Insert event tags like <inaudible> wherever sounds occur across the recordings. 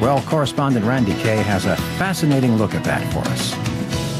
Well, correspondent Randi Kaye has a fascinating look at that for us.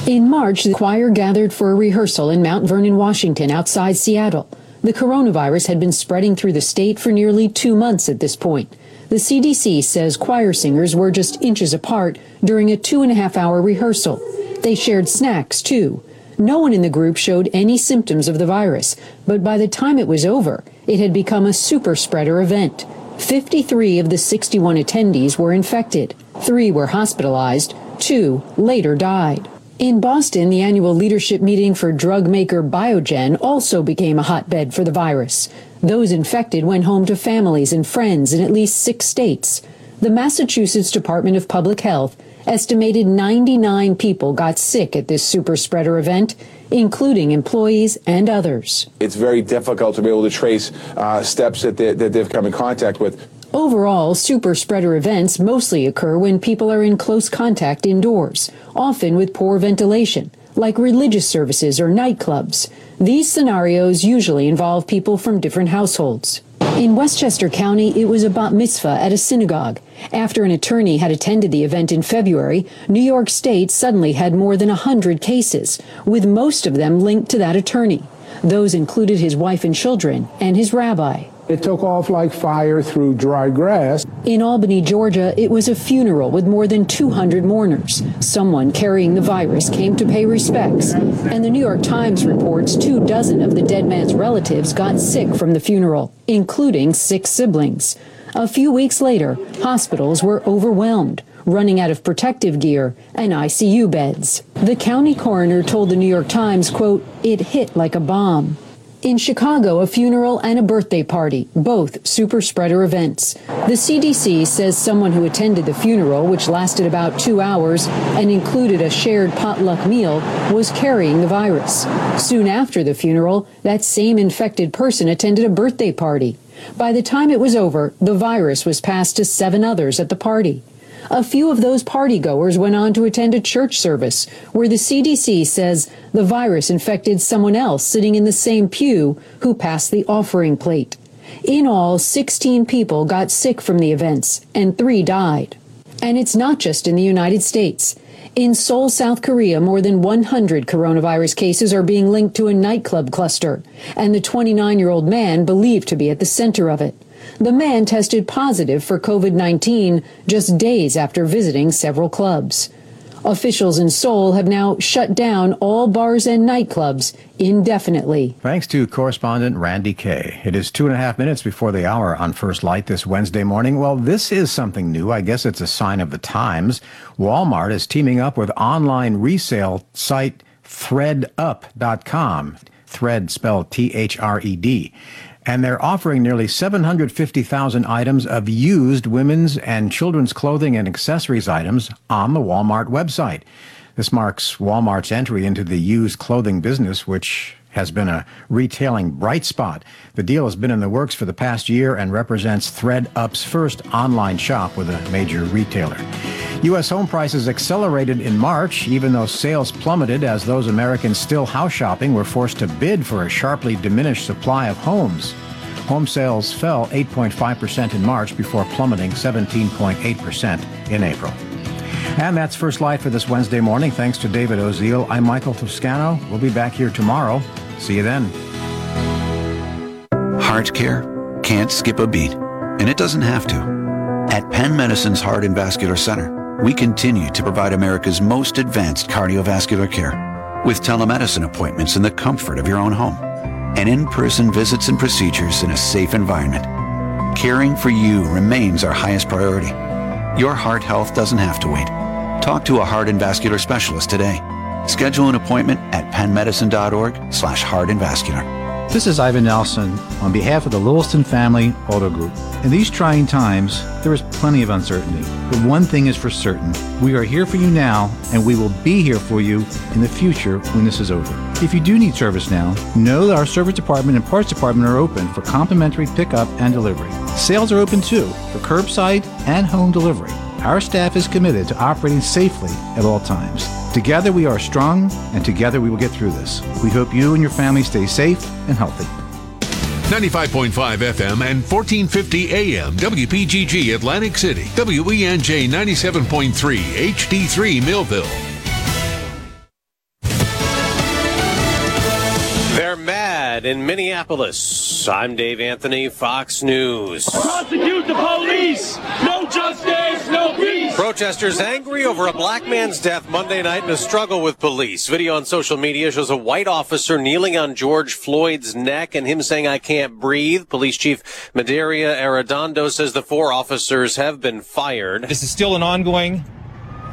In March, the choir gathered for a rehearsal in Mount Vernon, Washington, outside Seattle. The coronavirus had been spreading through the state for nearly two months at this point. The CDC says choir singers were just inches apart during a two and a half hour rehearsal. They shared snacks, too. No one in the group showed any symptoms of the virus, but by the time it was over, it had become a super spreader event. 53 of the 61 attendees were infected. Three were hospitalized. Two later died. In Boston, the annual leadership meeting for drug maker Biogen also became a hotbed for the virus. Those infected went home to families and friends in at least six states. The Massachusetts Department of Public Health estimated 99 people got sick at this super spreader event, including employees and others. It's very difficult to be able to trace uh, steps that, they, that they've come in contact with. Overall, super spreader events mostly occur when people are in close contact indoors, often with poor ventilation, like religious services or nightclubs. These scenarios usually involve people from different households. In Westchester County, it was a bat mitzvah at a synagogue. After an attorney had attended the event in February, New York State suddenly had more than 100 cases, with most of them linked to that attorney. Those included his wife and children and his rabbi. It took off like fire through dry grass. In Albany, Georgia, it was a funeral with more than 200 mourners. Someone carrying the virus came to pay respects. And the New York Times reports two dozen of the dead man's relatives got sick from the funeral, including six siblings. A few weeks later, hospitals were overwhelmed running out of protective gear and ICU beds. The county coroner told the New York Times, quote, it hit like a bomb. In Chicago, a funeral and a birthday party, both super spreader events. The CDC says someone who attended the funeral, which lasted about two hours and included a shared potluck meal, was carrying the virus. Soon after the funeral, that same infected person attended a birthday party. By the time it was over, the virus was passed to seven others at the party. A few of those partygoers went on to attend a church service where the CDC says the virus infected someone else sitting in the same pew who passed the offering plate. In all, 16 people got sick from the events and three died. And it's not just in the United States. In Seoul, South Korea, more than 100 coronavirus cases are being linked to a nightclub cluster, and the 29 year old man believed to be at the center of it. The man tested positive for COVID 19 just days after visiting several clubs. Officials in Seoul have now shut down all bars and nightclubs indefinitely. Thanks to correspondent Randi Kaye. It is two and a half minutes before the hour on First Light this Wednesday morning. Well, this is something new. I guess it's a sign of the times. Walmart is teaming up with online resale site thredup.com. Thread spelled T H R E D and they're offering nearly 750,000 items of used women's and children's clothing and accessories items on the Walmart website. This marks Walmart's entry into the used clothing business, which has been a retailing bright spot. The deal has been in the works for the past year and represents ThredUp's first online shop with a major retailer. U.S. home prices accelerated in March, even though sales plummeted as those Americans still house shopping were forced to bid for a sharply diminished supply of homes. Home sales fell 8.5% in March before plummeting 17.8% in April. And that's First Light for this Wednesday morning. Thanks to David Oziel. I'm Michael Toscano. We'll be back here tomorrow. See you then. Heart care can't skip a beat, and it doesn't have to. At Penn Medicine's Heart and Vascular Center, we continue to provide America's most advanced cardiovascular care with telemedicine appointments in the comfort of your own home and in-person visits and procedures in a safe environment. Caring for you remains our highest priority. Your heart health doesn't have to wait. Talk to a heart and vascular specialist today. Schedule an appointment at pennmedicine.org slash heart and vascular. This is Ivan Nelson on behalf of the Lewiston Family Auto Group. In these trying times, there is plenty of uncertainty. But one thing is for certain we are here for you now, and we will be here for you in the future when this is over. If you do need service now, know that our service department and parts department are open for complimentary pickup and delivery. Sales are open too for curbside and home delivery. Our staff is committed to operating safely at all times. Together we are strong, and together we will get through this. We hope you and your family stay safe and healthy. 95.5 FM and 1450 AM WPGG Atlantic City, WENJ 97.3 HD3 Millville. They're mad in Minneapolis. I'm Dave Anthony, Fox News. Prosecute the police! No justice, no peace! Protesters angry over a black man's death Monday night in a struggle with police. Video on social media shows a white officer kneeling on George Floyd's neck and him saying, I can't breathe. Police Chief Medaria Arradondo says the four officers have been fired. This is still an ongoing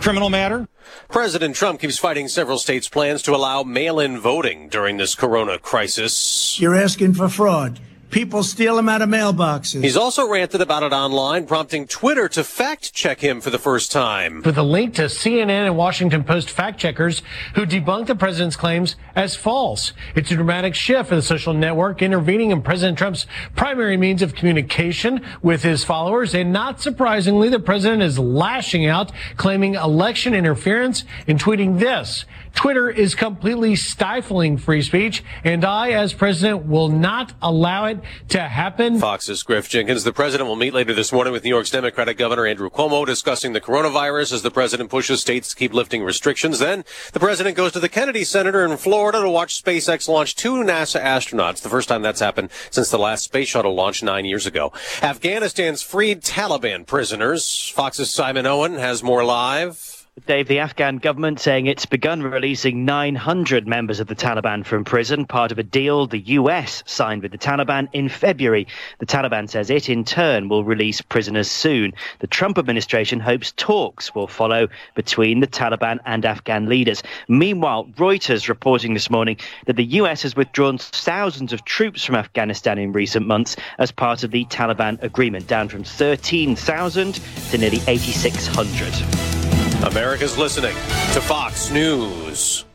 criminal matter. President Trump keeps fighting several states' plans to allow mail-in voting during this corona crisis. You're asking for fraud. People steal them out of mailboxes. He's also ranted about it online, prompting Twitter to fact check him for the first time. With a link to CNN and Washington Post fact checkers who debunked the president's claims as false. It's a dramatic shift for the social network, intervening in President Trump's primary means of communication with his followers. And not surprisingly, the president is lashing out, claiming election interference and tweeting this. Twitter is completely stifling free speech, and I, as president, will not allow it to happen. Fox's Griff Jenkins. The president will meet later this morning with New York's Democratic Governor Andrew Cuomo discussing the coronavirus as the president pushes states to keep lifting restrictions. Then the president goes to the Kennedy Center in Florida to watch SpaceX launch two NASA astronauts. The first time that's happened since the last space shuttle launch nine years ago. Afghanistan's freed Taliban prisoners. Fox's Simon Owen has more live. Dave, the Afghan government saying it's begun releasing 900 members of the Taliban from prison, part of a deal the US signed with the Taliban in February. The Taliban says it, in turn, will release prisoners soon. The Trump administration hopes talks will follow between the Taliban and Afghan leaders. Meanwhile, Reuters reporting this morning that the US has withdrawn thousands of troops from Afghanistan in recent months as part of the Taliban agreement, down from 13,000 to nearly 8,600. America's listening to Fox News.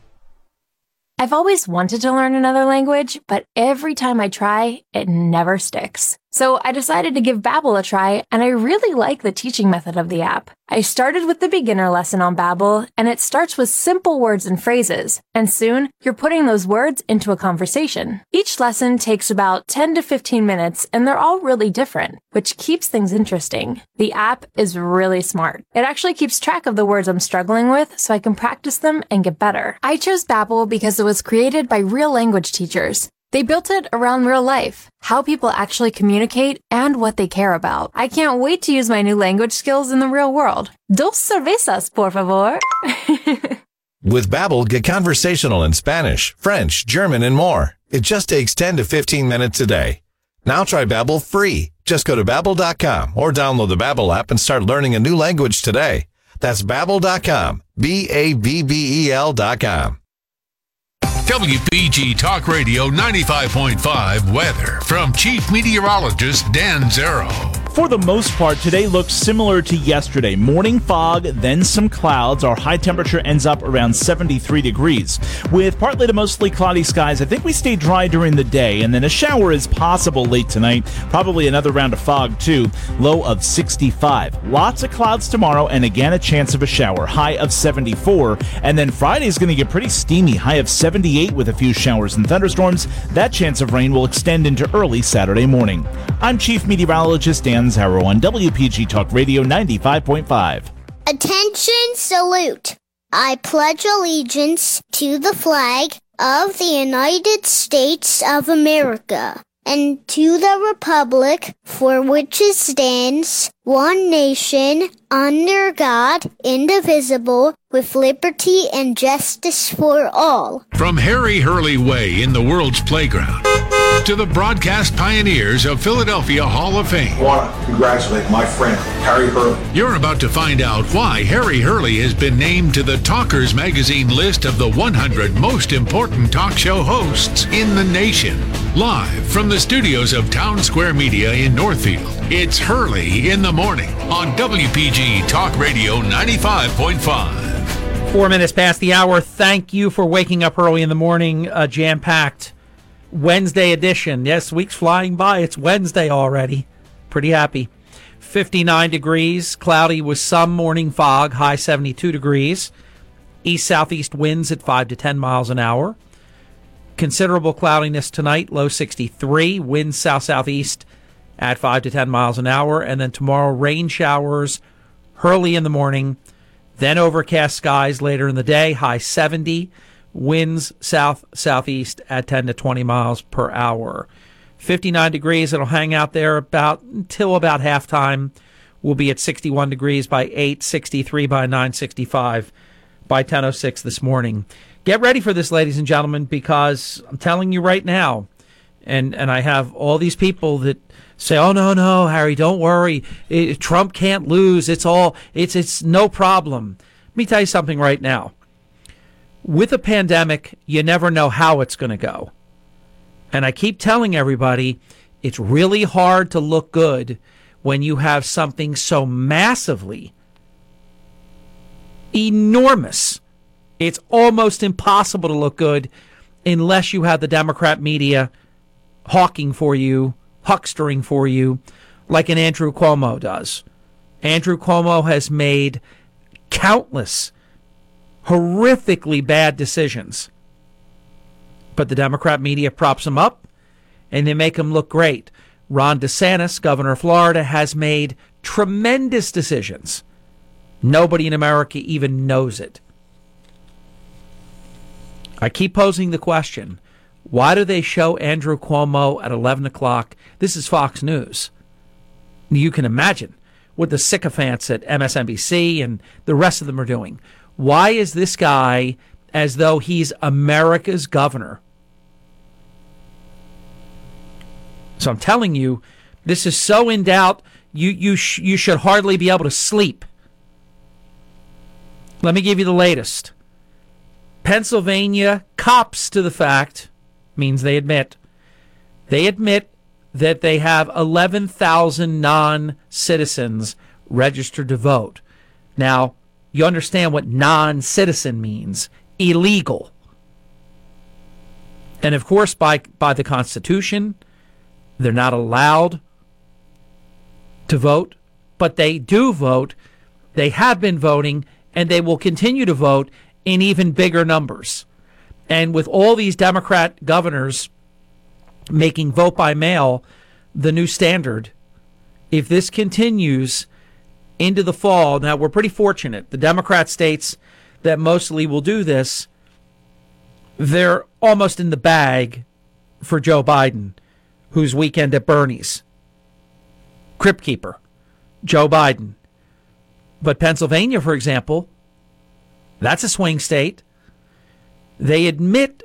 I've always wanted to learn another language, but every time I try, it never sticks. So I decided to give Babbel a try, and I really like the teaching method of the app. I started with the beginner lesson on Babbel, and it starts with simple words and phrases, and soon you're putting those words into a conversation. Each lesson takes about 10 to 15 minutes, and they're all really different, which keeps things interesting. The app is really smart. It actually keeps track of the words I'm struggling with, so I can practice them and get better. I chose Babbel because it was created by real language teachers. They built it around real life, how people actually communicate, and what they care about. I can't wait to use my new language skills in the real world. Dos cervezas, por favor. <laughs> With Babbel, get conversational in Spanish, French, German, and more. It just takes 10 to 15 minutes a day. Now try Babbel free. Just go to babbel.com or download the Babbel app and start learning a new language today. That's babbel.com. B A B B E L.com. WPG Talk Radio 95.5 weather from Chief Meteorologist Dan Zarrow. For the most part, today looks similar to yesterday. Morning fog, then some clouds. Our high temperature ends up around 73 degrees. With partly to mostly cloudy skies, I think we stay dry during the day, and then a shower is possible late tonight. Probably another round of fog, too. Low of 65. Lots of clouds tomorrow, and again a chance of a shower. High of 74. And then Friday is going to get pretty steamy. High of 78 with a few showers and thunderstorms. That chance of rain will extend into early Saturday morning. I'm Chief Meteorologist Dan Zarrow on WPG Talk Radio 95.5. Attention, salute. I pledge allegiance to the flag of the United States of America and to the republic for which it stands, one nation, under God, indivisible, with liberty and justice for all. From Harry Hurley Way in the world's playground to the broadcast pioneers of Philadelphia Hall of Fame. I want to congratulate my friend, Harry Hurley. You're about to find out why Harry Hurley has been named to the Talkers Magazine list of the 100 most important talk show hosts in the nation. Live from the studios of Townsquare Media in Northfield, it's Hurley in the Morning on WPG Talk Radio 95.5. Four minutes past the hour. Thank you for waking up early in the morning, uh, jam packed Wednesday edition. Yes, week's flying by. It's Wednesday already. Pretty happy. 59 degrees, cloudy with some morning fog, high 72 degrees. East southeast winds at 5 to 10 miles an hour. Considerable cloudiness tonight, low 63. Winds south southeast at 5 to 10 miles an hour. And then tomorrow, rain showers early in the morning, then overcast skies later in the day, high 70. Winds south southeast at 10 to 20 miles per hour. 59 degrees. It'll hang out there about until about halftime. We'll be at 61 degrees by 8, 63 by 9, 65 by 10:06 this morning. Get ready for this, ladies and gentlemen, because I'm telling you right now, and and I have all these people that say, "Oh no, no, Harry, don't worry. It, Trump can't lose. It's all it's it's no problem." Let me tell you something right now. With a pandemic, you never know how it's going to go. And I keep telling everybody, it's really hard to look good when you have something so massively enormous. It's almost impossible to look good unless you have the Democrat media hawking for you, huckstering for you, like an Andrew Cuomo does. Andrew Cuomo has made countless horrifically bad decisions. But the Democrat media props him up and they make him look great. Ron DeSantis, governor of Florida, has made tremendous decisions Nobody in America even knows it. I keep posing the question why do they show Andrew Cuomo at 11 o'clock? This is Fox News. You can imagine what the sycophants at MSNBC and the rest of them are doing. Why is this guy as though he's America's governor? So I'm telling you, this is so in doubt, you, you, sh- you should hardly be able to sleep. Let me give you the latest. Pennsylvania cops to the fact, means they admit, they admit that they have 11,000 non citizens registered to vote. Now, you understand what non citizen means illegal. And of course, by, by the Constitution, they're not allowed to vote, but they do vote. They have been voting, and they will continue to vote in even bigger numbers. And with all these Democrat governors making vote by mail the new standard, if this continues into the fall, now we're pretty fortunate. The Democrat states that mostly will do this, they're almost in the bag for Joe Biden, whose weekend at Bernie's. Crypt Keeper, Joe Biden. But Pennsylvania, for example, that's a swing state. They admit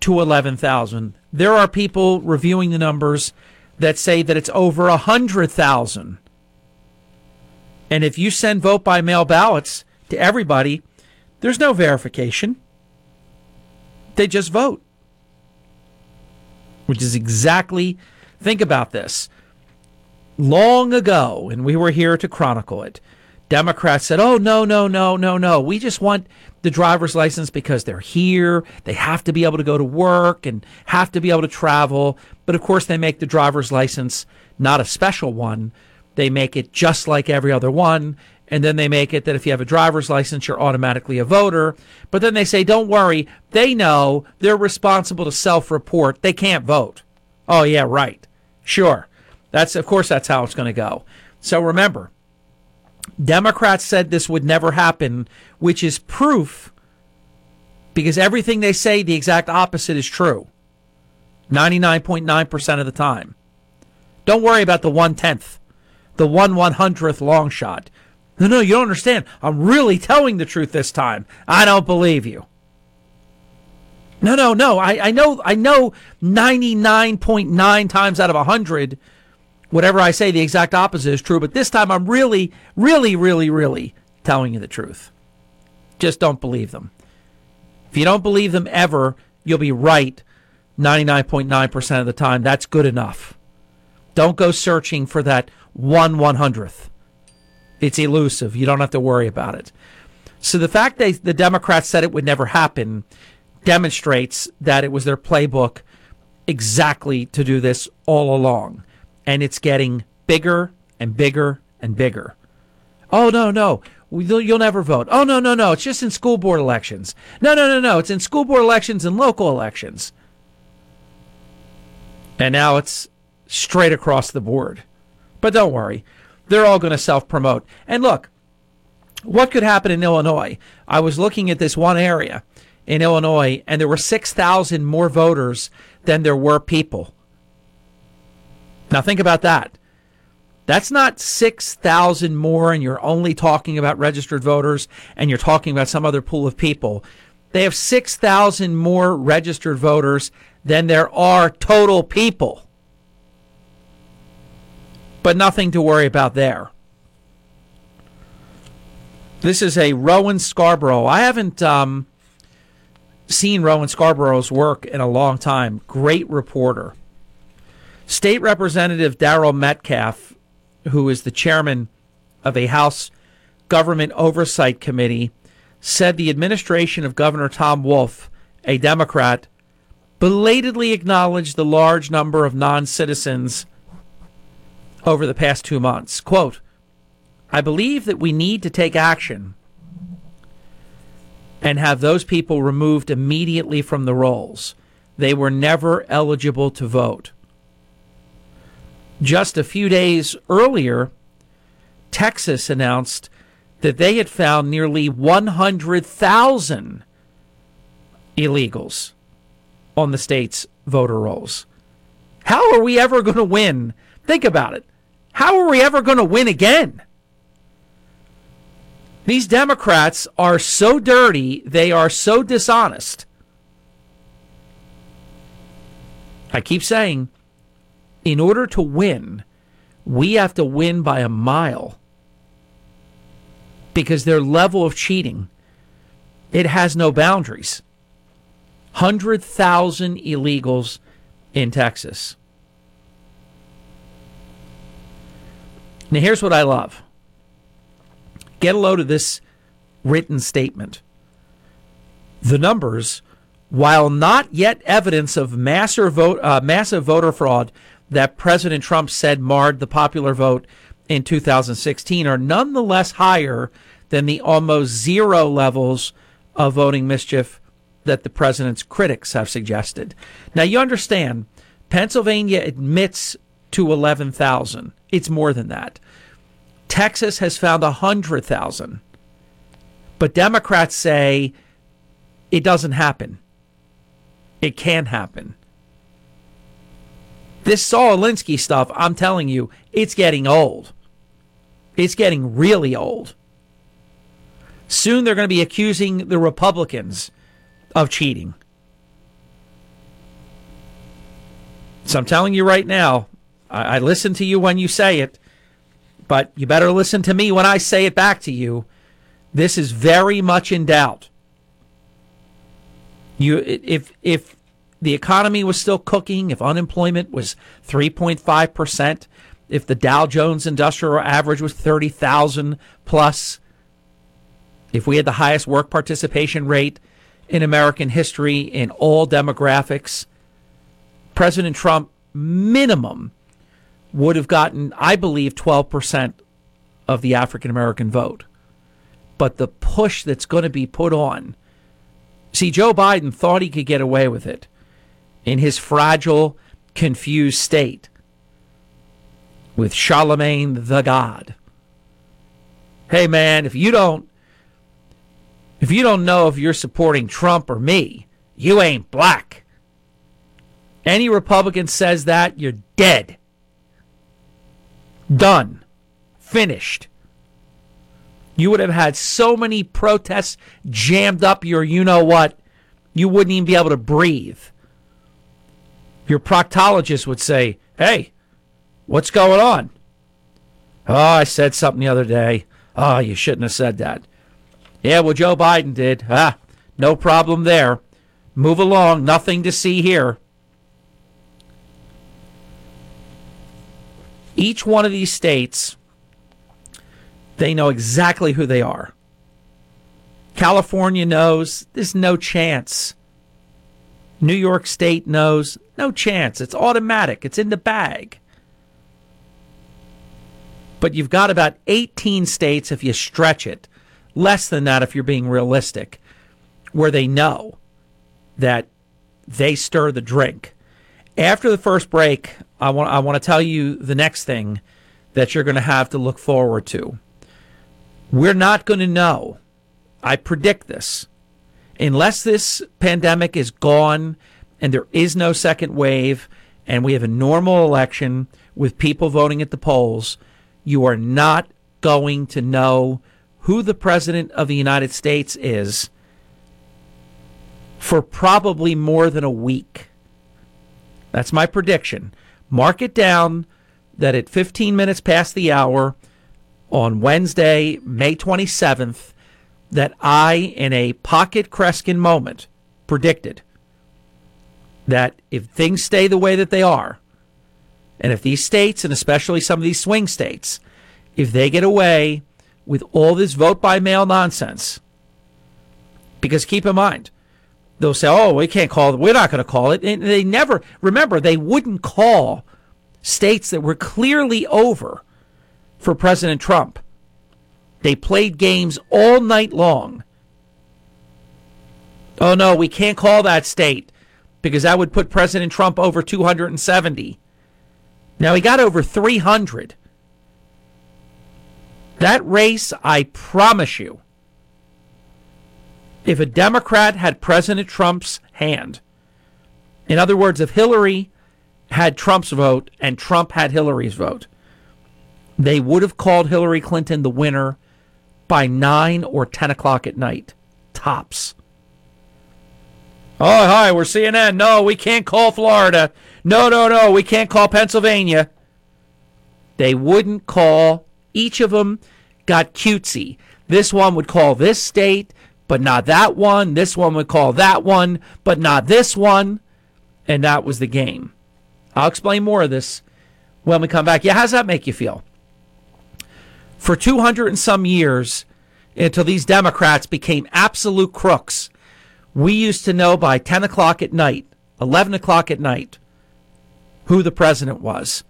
to 11,000. There are people reviewing the numbers that say that it's over 100,000. And if you send vote by mail ballots to everybody, there's no verification. They just vote. Which is exactly, think about this. Long ago, and we were here to chronicle it, Democrats said, oh, no, no, no, no, no. We just want the driver's license because they're here. They have to be able to go to work and have to be able to travel. But of course, they make the driver's license not a special one. They make it just like every other one. And then they make it that if you have a driver's license, you're automatically a voter. But then they say, don't worry. They know they're responsible to self report. They can't vote. Oh, yeah, right. Sure. That's, of course, that's how it's going to go. So remember, Democrats said this would never happen, which is proof because everything they say, the exact opposite is true 99.9% of the time. Don't worry about the one tenth, the one one hundredth long shot. No, no, you don't understand. I'm really telling the truth this time. I don't believe you. No, no, no. I, I know I know 99.9 times out of 100 whatever I say, the exact opposite is true. But this time I'm really, really, really, really telling you the truth. Just don't believe them. If you don't believe them ever, you'll be right 99.9% of the time, that's good enough. Don't go searching for that one one hundredth. It's elusive. You don't have to worry about it. So the fact that the Democrats said it would never happen demonstrates that it was their playbook exactly to do this all along. And it's getting bigger and bigger and bigger. Oh, no, no. You'll never vote. Oh, no, no, no. It's just in school board elections. No, no, no, no. It's in school board elections and local elections. And now it's straight across the board. But don't worry. They're all going to self promote. And look, what could happen in Illinois? I was looking at this one area in Illinois, and there were 6,000 more voters than there were people. Now, think about that. That's not 6,000 more, and you're only talking about registered voters and you're talking about some other pool of people. They have 6,000 more registered voters than there are total people. But nothing to worry about there. This is a Rowan Scarborough. I haven't um, seen Rowan Scarborough's work in a long time. Great reporter. State Representative Daryl Metcalfe, who is the chairman of a House Government Oversight Committee, said the administration of Governor Tom Wolf, a Democrat, belatedly acknowledged the large number of non citizens over the past two months. Quote, I believe that we need to take action and have those people removed immediately from the rolls. They were never eligible to vote. Just a few days earlier, Texas announced that they had found nearly 100,000 illegals on the state's voter rolls. How are we ever going to win? Think about it. How are we ever going to win again? These Democrats are so dirty, they are so dishonest. I keep saying, in order to win, we have to win by a mile because their level of cheating it has no boundaries 100,000 illegals in Texas now here's what I love get a load of this written statement the numbers while not yet evidence of massive, vote, uh, massive voter fraud that President Trump said marred the popular vote in 2016 are nonetheless higher than the almost zero levels of voting mischief that the president's critics have suggested. Now, you understand, Pennsylvania admits to 11,000. It's more than that. Texas has found 100,000. But Democrats say it doesn't happen. It can happen. This Saul Alinsky stuff, I'm telling you, it's getting old. It's getting really old. Soon they're going to be accusing the Republicans of cheating. So I'm telling you right now, I, I listen to you when you say it, but you better listen to me when I say it back to you. This is very much in doubt. You, if if the economy was still cooking, if unemployment was 3.5%, if the Dow Jones Industrial Average was 30,000 plus, if we had the highest work participation rate in American history in all demographics, President Trump minimum would have gotten, I believe, 12% of the African American vote. But the push that's going to be put on, see, Joe Biden thought he could get away with it in his fragile, confused state with Charlemagne the God. Hey man, if you don't if you don't know if you're supporting Trump or me, you ain't black. Any Republican says that, you're dead. Done. Finished. You would have had so many protests jammed up your you know what, you wouldn't even be able to breathe your proctologist would say, Hey, what's going on? Oh, I said something the other day. Oh, you shouldn't have said that. Yeah, well, Joe Biden did. Ah, no problem there. Move along. Nothing to see here. Each one of these states, they know exactly who they are. California knows there's no chance. New York State knows no chance. It's automatic, it's in the bag. But you've got about 18 states if you stretch it, less than that if you're being realistic, where they know that they stir the drink. After the first break, I want I want to tell you the next thing that you're going to have to look forward to. We're not going to know. I predict this. Unless this pandemic is gone and there is no second wave and we have a normal election with people voting at the polls, you are not going to know who the president of the United States is for probably more than a week. That's my prediction. Mark it down that at 15 minutes past the hour on Wednesday, May 27th, that I, in a pocket Kreskin moment, predicted that if things stay the way that they are, and if these states, and especially some of these swing states, if they get away with all this vote by mail nonsense, because keep in mind, they'll say, oh, we can't call it, we're not going to call it. And they never, remember, they wouldn't call states that were clearly over for President Trump. They played games all night long. Oh, no, we can't call that state because that would put President Trump over 270. Now, he got over 300. That race, I promise you, if a Democrat had President Trump's hand, in other words, if Hillary had Trump's vote and Trump had Hillary's vote, they would have called Hillary Clinton the winner by 9 or 10 o'clock at night. Tops. Oh, hi, we're CNN. No, we can't call Florida. No, no, no, we can't call Pennsylvania. They wouldn't call. Each of them got cutesy. This one would call this state, but not that one. This one would call that one, but not this one. And that was the game. I'll explain more of this when we come back. Yeah, how's that make you feel? For 200 and some years, until these Democrats became absolute crooks, we used to know by 10 o'clock at night, 11 o'clock at night, who the president was.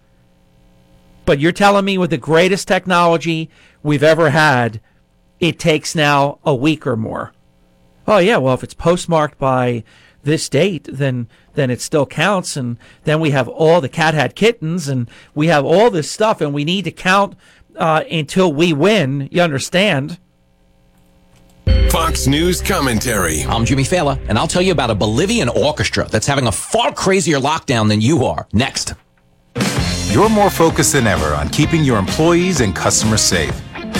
But you're telling me with the greatest technology we've ever had, it takes now a week or more. Oh yeah, well if it's postmarked by this date, then then it still counts, and then we have all the cat had kittens, and we have all this stuff, and we need to count uh, until we win. You understand? Fox News commentary. I'm Jimmy Failla, and I'll tell you about a Bolivian orchestra that's having a far crazier lockdown than you are. Next. You're more focused than ever on keeping your employees and customers safe.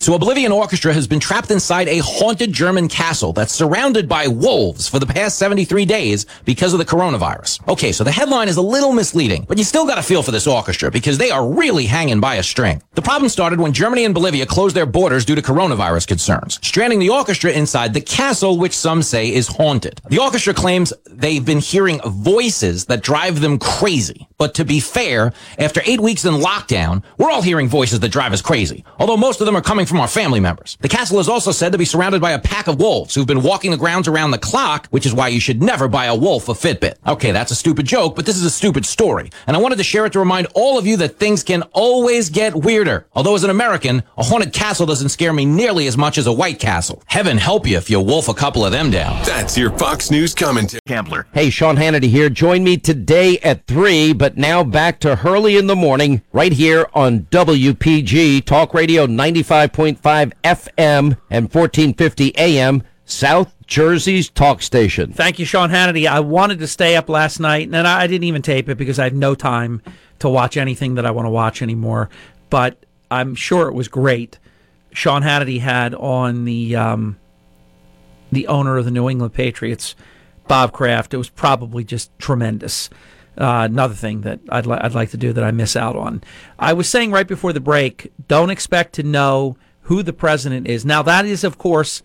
So, a Bolivian orchestra has been trapped inside a haunted German castle that's surrounded by wolves for the past 73 days because of the coronavirus. Okay, so the headline is a little misleading, but you still got to feel for this orchestra because they are really hanging by a string. The problem started when Germany and Bolivia closed their borders due to coronavirus concerns, stranding the orchestra inside the castle, which some say is haunted. The orchestra claims they've been hearing voices that drive them crazy. But to be fair, after eight weeks in lockdown, we're all hearing voices that drive us crazy, although most of them are coming from our family members. The castle is also said to be surrounded by a pack of wolves who've been walking the grounds around the clock, which is why you should never buy a wolf a Fitbit. Okay, that's a stupid joke, but this is a stupid story. And I wanted to share it to remind all of you that things can always get weirder. Although as an American, a haunted castle doesn't scare me nearly as much as a white castle. Heaven help you if you wolf a couple of them down. That's your Fox News commentary. Gambler. Hey, Sean Hannity here. Join me today at 3, but now back to Hurley in the morning right here on WPG Talk Radio 95.5 FM and 1450 AM, South Jersey's talk station. Thank you, Sean Hannity. I wanted to stay up last night, and I didn't even tape it because I have no time to watch anything that I want to watch anymore. But I'm sure it was great. Sean Hannity had on the um, the owner of the New England Patriots, Bob Kraft. It was probably just tremendous. Uh, another thing that I'd, li- I'd like to do that I miss out on. I was saying right before the break, don't expect to know who the president is. Now, that is, of course,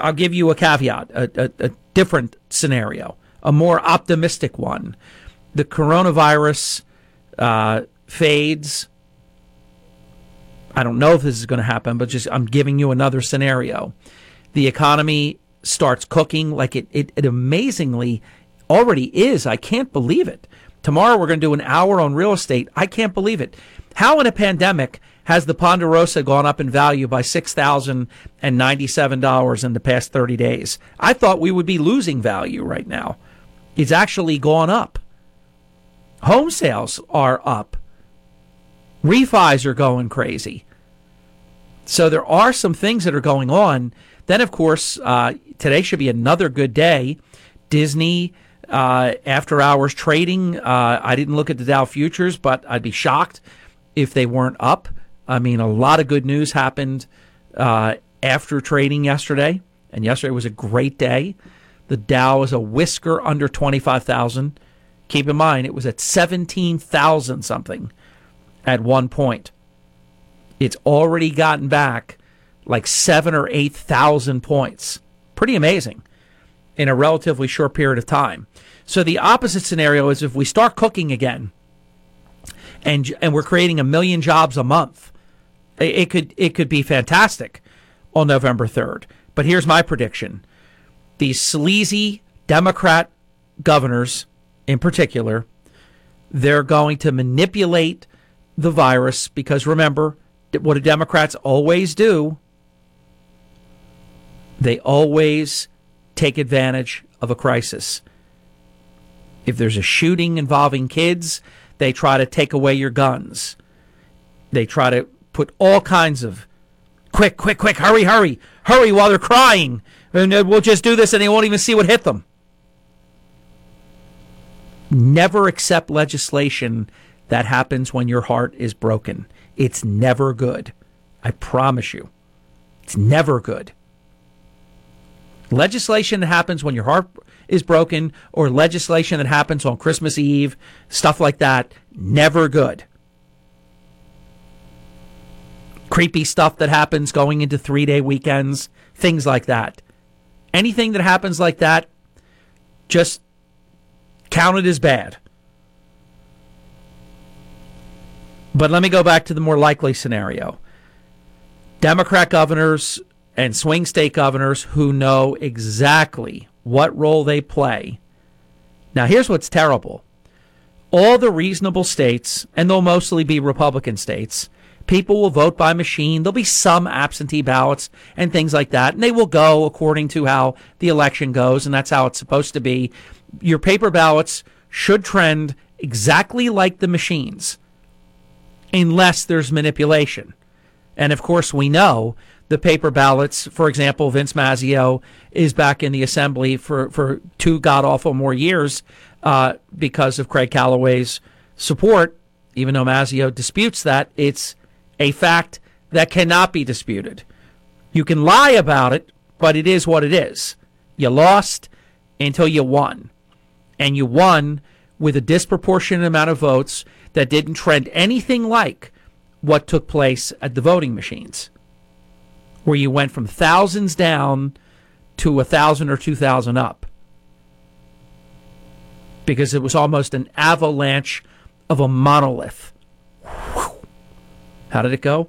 I'll give you a caveat, a, a, a different scenario, a more optimistic one. The coronavirus uh, fades. I don't know if this is going to happen, but just I'm giving you another scenario. The economy starts cooking like it, it, it amazingly already is. I can't believe it. Tomorrow we're going to do an hour on real estate. I can't believe it. How in a pandemic has the Ponderosa gone up in value by $6,097 in the past 30 days? I thought we would be losing value right now. It's actually gone up. Home sales are up. Refis are going crazy. So there are some things that are going on. Then, of course, uh, today should be another good day. Disney uh, after hours trading. Uh, I didn't look at the Dow futures, but I'd be shocked if they weren't up. I mean, a lot of good news happened uh, after trading yesterday, and yesterday was a great day. The Dow was a whisker under 25,000. Keep in mind, it was at 17,000 something at one point. It's already gotten back like seven or 8,000 points. Pretty amazing in a relatively short period of time. So the opposite scenario is if we start cooking again, and and we're creating a million jobs a month, it, could it could be fantastic on November third. But here's my prediction: these sleazy Democrat governors, in particular, they're going to manipulate the virus because remember what do Democrats always do? They always take advantage of a crisis. If there's a shooting involving kids, they try to take away your guns. They try to put all kinds of quick, quick, quick, hurry, hurry, hurry while they're crying. And uh, we'll just do this and they won't even see what hit them. Never accept legislation that happens when your heart is broken. It's never good. I promise you. It's never good. Legislation that happens when your heart is broken or legislation that happens on Christmas Eve, stuff like that, never good. Creepy stuff that happens going into three day weekends, things like that. Anything that happens like that, just count it as bad. But let me go back to the more likely scenario. Democrat governors and swing state governors who know exactly what role they play. Now, here's what's terrible all the reasonable states, and they'll mostly be Republican states, people will vote by machine. There'll be some absentee ballots and things like that, and they will go according to how the election goes, and that's how it's supposed to be. Your paper ballots should trend exactly like the machines, unless there's manipulation. And of course, we know the paper ballots. For example, Vince Mazzeo is back in the assembly for, for two god awful more years uh, because of Craig Callaway's support. Even though Mazzeo disputes that, it's a fact that cannot be disputed. You can lie about it, but it is what it is. You lost until you won. And you won with a disproportionate amount of votes that didn't trend anything like what took place at the voting machines where you went from thousands down to a thousand or two thousand up because it was almost an avalanche of a monolith. How did it go?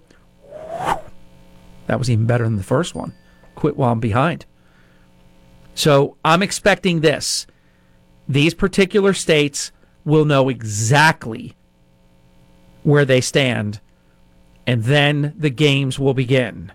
That was even better than the first one. Quit while I'm behind. So I'm expecting this. These particular states will know exactly where they stand, and then the games will begin.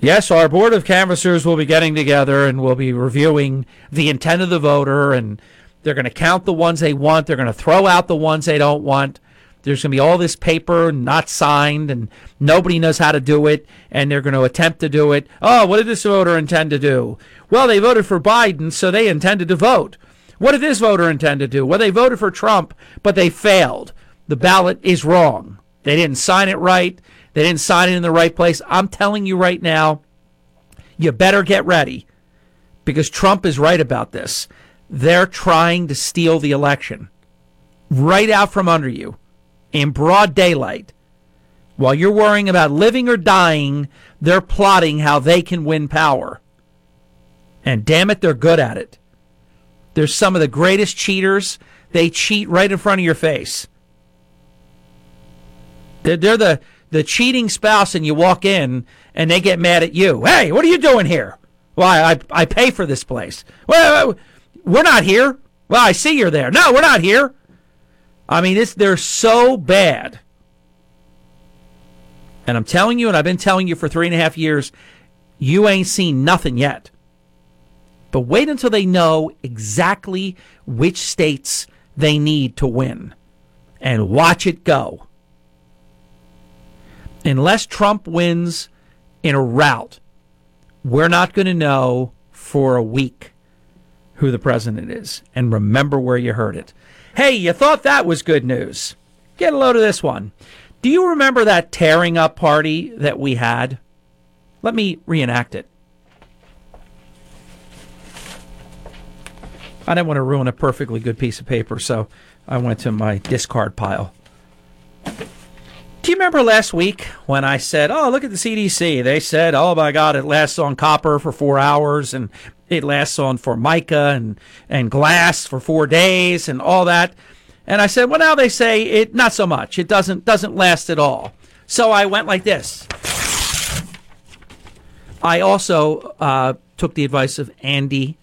Yes, our board of canvassers will be getting together and we'll be reviewing the intent of the voter, and they're going to count the ones they want. They're going to throw out the ones they don't want. There's going to be all this paper not signed, and nobody knows how to do it, and they're going to attempt to do it. Oh, what did this voter intend to do? Well, they voted for Biden, so they intended to vote. What did this voter intend to do? Well, they voted for Trump, but they failed. The ballot is wrong. They didn't sign it right. They didn't sign it in the right place. I'm telling you right now, you better get ready because Trump is right about this. They're trying to steal the election right out from under you in broad daylight. While you're worrying about living or dying, they're plotting how they can win power. And damn it, they're good at it. They're some of the greatest cheaters. They cheat right in front of your face. They're, they're the, the cheating spouse, and you walk in and they get mad at you. Hey, what are you doing here? Why, I, I pay for this place. Well, we're not here. Well, I see you're there. No, we're not here. I mean, it's, they're so bad. And I'm telling you, and I've been telling you for three and a half years, you ain't seen nothing yet. But wait until they know exactly which states they need to win and watch it go. Unless Trump wins in a rout, we're not going to know for a week who the president is. And remember where you heard it. Hey, you thought that was good news. Get a load of this one. Do you remember that tearing up party that we had? Let me reenact it. I didn't want to ruin a perfectly good piece of paper, so I went to my discard pile. Do you remember last week when I said, "Oh, look at the CDC"? They said, "Oh my God, it lasts on copper for four hours, and it lasts on formica and and glass for four days, and all that." And I said, "Well, now they say it not so much. It doesn't doesn't last at all." So I went like this. I also uh, took the advice of Andy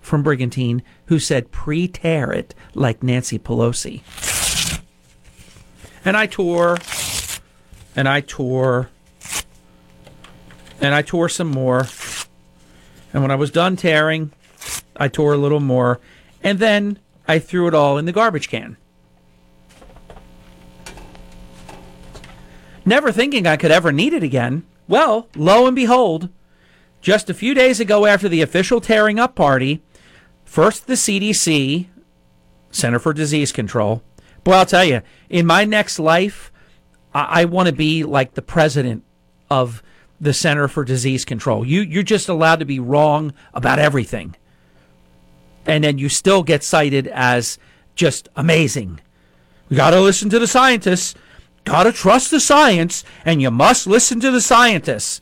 from Brigantine, who said, "Pre-tear it like Nancy Pelosi." And I tore and I tore and I tore some more. And when I was done tearing, I tore a little more. And then I threw it all in the garbage can. Never thinking I could ever need it again. Well, lo and behold, just a few days ago after the official tearing up party, first the CDC, Center for Disease Control. Boy, I'll tell you, in my next life, I, I want to be like the president of the Center for Disease Control. You you're just allowed to be wrong about everything. And then you still get cited as just amazing. We got to listen to the scientists. Got to trust the science and you must listen to the scientists.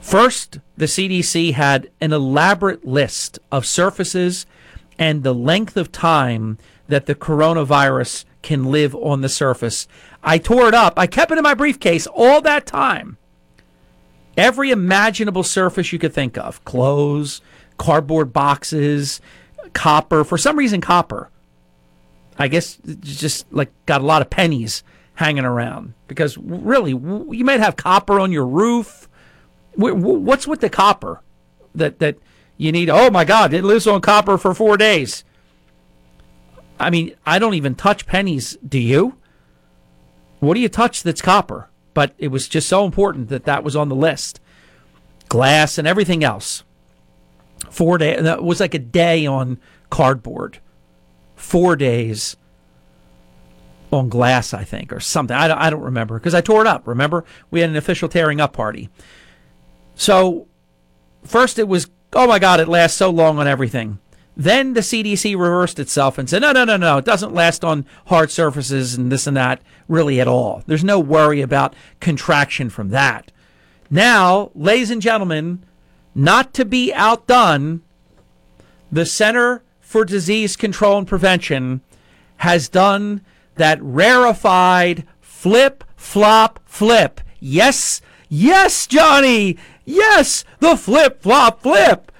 First, the CDC had an elaborate list of surfaces and the length of time that the coronavirus can live on the surface. I tore it up. I kept it in my briefcase all that time. Every imaginable surface you could think of clothes, cardboard boxes, copper. For some reason, copper. I guess just like got a lot of pennies hanging around because really, you might have copper on your roof. What's with the copper that that you need? Oh my God, it lives on copper for four days. I mean, I don't even touch pennies. Do you? What do you touch that's copper? But it was just so important that that was on the list. Glass and everything else. Four days. That was like a day on cardboard. Four days on glass, I think, or something. I I don't remember because I tore it up. Remember, we had an official tearing up party. So, first it was, oh my God, it lasts so long on everything. Then the CDC reversed itself and said, no, no, no, no, it doesn't last on hard surfaces and this and that really at all. There's no worry about contraction from that. Now, ladies and gentlemen, not to be outdone, the Center for Disease Control and Prevention has done that rarefied flip, flop, flip. Yes, yes, Johnny. Yes, the flip, flop, flip.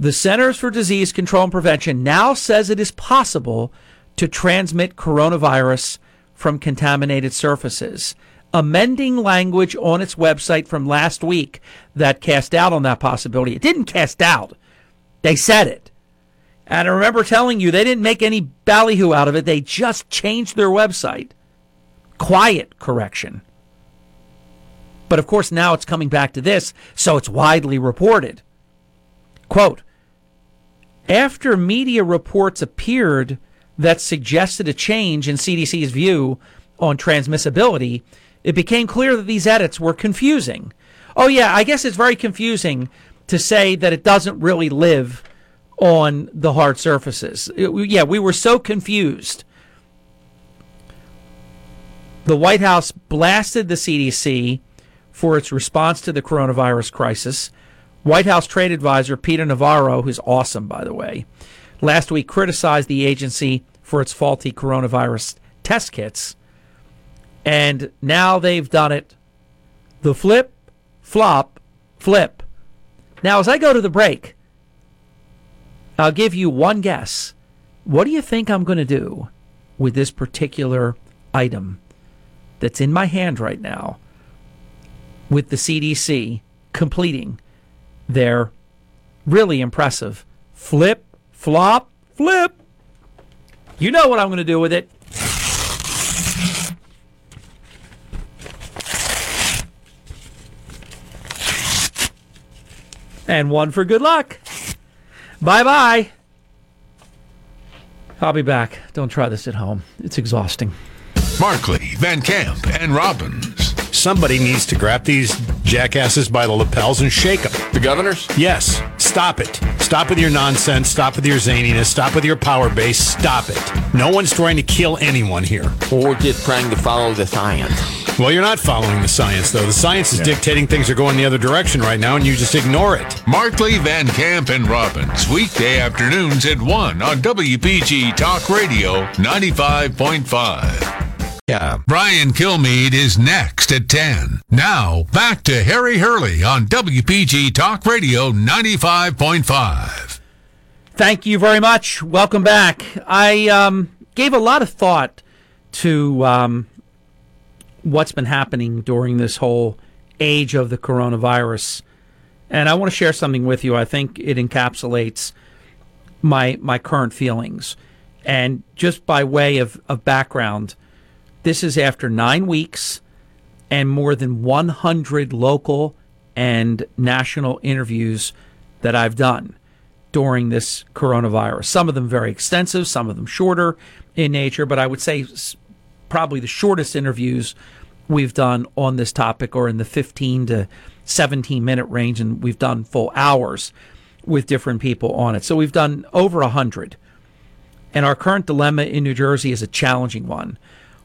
The Centers for Disease Control and Prevention now says it is possible to transmit coronavirus from contaminated surfaces, amending language on its website from last week that cast doubt on that possibility. It didn't cast doubt, they said it. And I remember telling you they didn't make any ballyhoo out of it, they just changed their website. Quiet correction. But of course, now it's coming back to this, so it's widely reported. Quote after media reports appeared that suggested a change in CDC's view on transmissibility, it became clear that these edits were confusing. Oh, yeah, I guess it's very confusing to say that it doesn't really live on the hard surfaces. It- yeah, we were so confused. The White House blasted the CDC for its response to the coronavirus crisis. White House trade advisor Peter Navarro, who's awesome, by the way, last week criticized the agency for its faulty coronavirus test kits. And now they've done it the flip, flop, flip. Now, as I go to the break, I'll give you one guess. What do you think I'm going to do with this particular item that's in my hand right now with the CDC completing their really impressive flip, flop, flip? You know what I'm going to do with it. And one for good luck. Bye bye. I'll be back. Don't try this at home. It's exhausting. Markley, Van Camp, and Robbins. Somebody needs to grab these jackasses by the lapels and shake them. The governors? Yes. Stop it. Stop with your nonsense. Stop with your zaniness. Stop with your power base. Stop it. No one's trying to kill anyone here. Or just trying to follow the science. Well, you're not following the science, though. The science is Yeah. dictating things are going the other direction right now, and you just ignore it. Markley, Van Camp, and Robbins. Weekday afternoons at 1 on WPG Talk Radio 95.5. Yeah. Brian Kilmeade is next at 10. Now, back to Harry Hurley on WPG Talk Radio 95.5. Thank you very much. Welcome back. I um, gave a lot of thought to um, what's been happening during this whole age of the coronavirus, and I want to share something with you. I think it encapsulates my my current feelings. And just by way of, of background, this is after nine weeks and more than 100 local and national interviews that I've done during this coronavirus. Some of them very extensive, some of them shorter in nature, but I would say probably the shortest interviews we've done on this topic are in the 15 to 17 minute range, and we've done full hours with different people on it. So we've done over 100. And our current dilemma in New Jersey is a challenging one.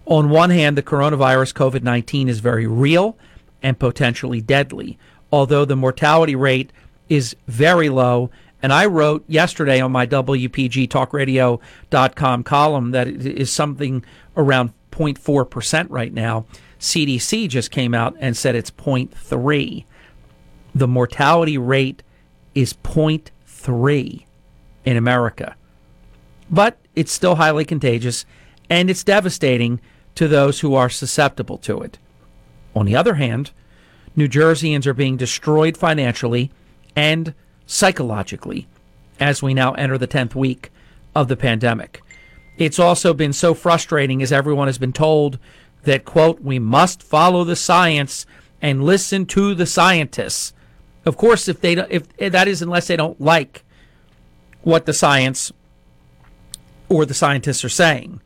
On one hand, the coronavirus COVID 19 is very real and potentially deadly, although the mortality rate is very low. And I wrote yesterday on my WPGTalkRadio.com column that it is something around 0.4% right now. CDC just came out and said it's 0.3. The mortality rate is 0.3 in America but it's still highly contagious and it's devastating to those who are susceptible to it. On the other hand, New Jerseyans are being destroyed financially and psychologically as we now enter the 10th week of the pandemic. It's also been so frustrating as everyone has been told that, quote, we must follow the science and listen to the scientists. Of course, if they if eh, that is unless they don't like what the science or the scientists are saying.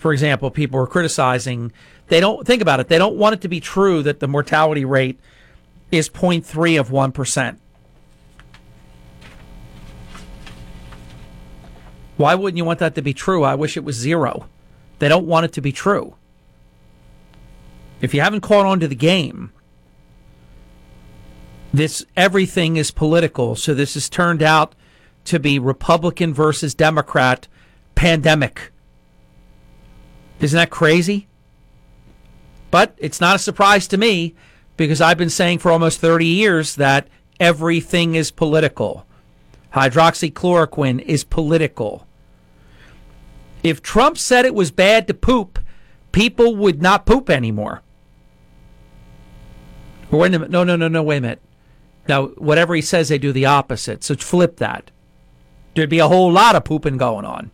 For example, people are criticizing, they don't think about it, they don't want it to be true that the mortality rate is 0.3 of 1%. Why wouldn't you want that to be true? I wish it was zero. They don't want it to be true. If you haven't caught on to the game, this everything is political. So this has turned out to be Republican versus Democrat pandemic. Isn't that crazy? But it's not a surprise to me because I've been saying for almost 30 years that everything is political. Hydroxychloroquine is political. If Trump said it was bad to poop, people would not poop anymore. Wait a minute. No, no, no, no, wait a minute. Now, whatever he says, they do the opposite. So flip that. There'd be a whole lot of pooping going on.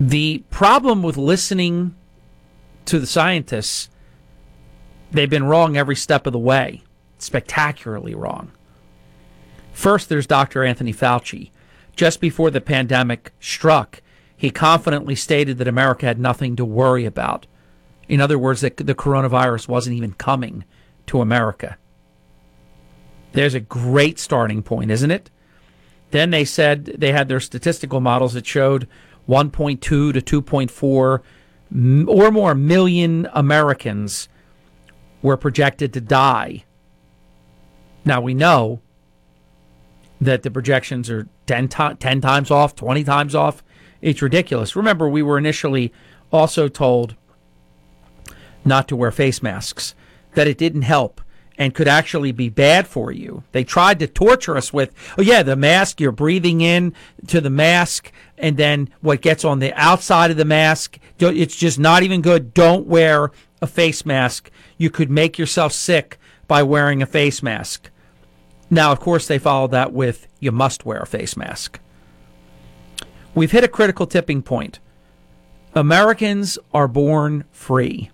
The problem with listening to the scientists, they've been wrong every step of the way, spectacularly wrong. First, there's Dr. Anthony Fauci. Just before the pandemic struck, he confidently stated that America had nothing to worry about. In other words, that the coronavirus wasn't even coming to America. There's a great starting point, isn't it? Then they said they had their statistical models that showed 1.2 to 2.4 or more million Americans were projected to die. Now we know that the projections are 10, to- 10 times off, 20 times off. It's ridiculous. Remember, we were initially also told not to wear face masks, that it didn't help and could actually be bad for you. They tried to torture us with, oh yeah, the mask, you're breathing in to the mask, and then what gets on the outside of the mask, it's just not even good. Don't wear a face mask. You could make yourself sick by wearing a face mask. Now, of course, they followed that with, you must wear a face mask. We've hit a critical tipping point. Americans are born free.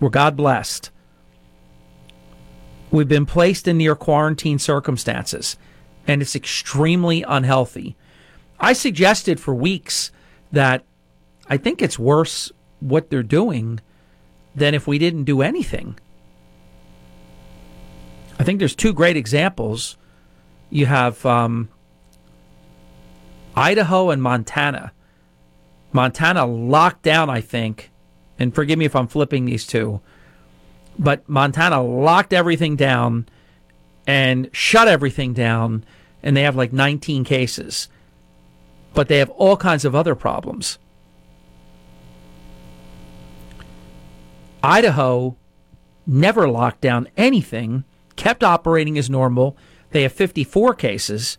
We're God blessed. We've been placed in near quarantine circumstances, and it's extremely unhealthy. I suggested for weeks that I think it's worse what they're doing than if we didn't do anything. I think there's two great examples. You have um, Idaho and Montana. Montana locked down, I think, and forgive me if I'm flipping these two but Montana locked everything down and shut everything down, and they have like 19 cases. But they have all kinds of other problems. Idaho never locked down anything, kept operating as normal. They have 54 cases,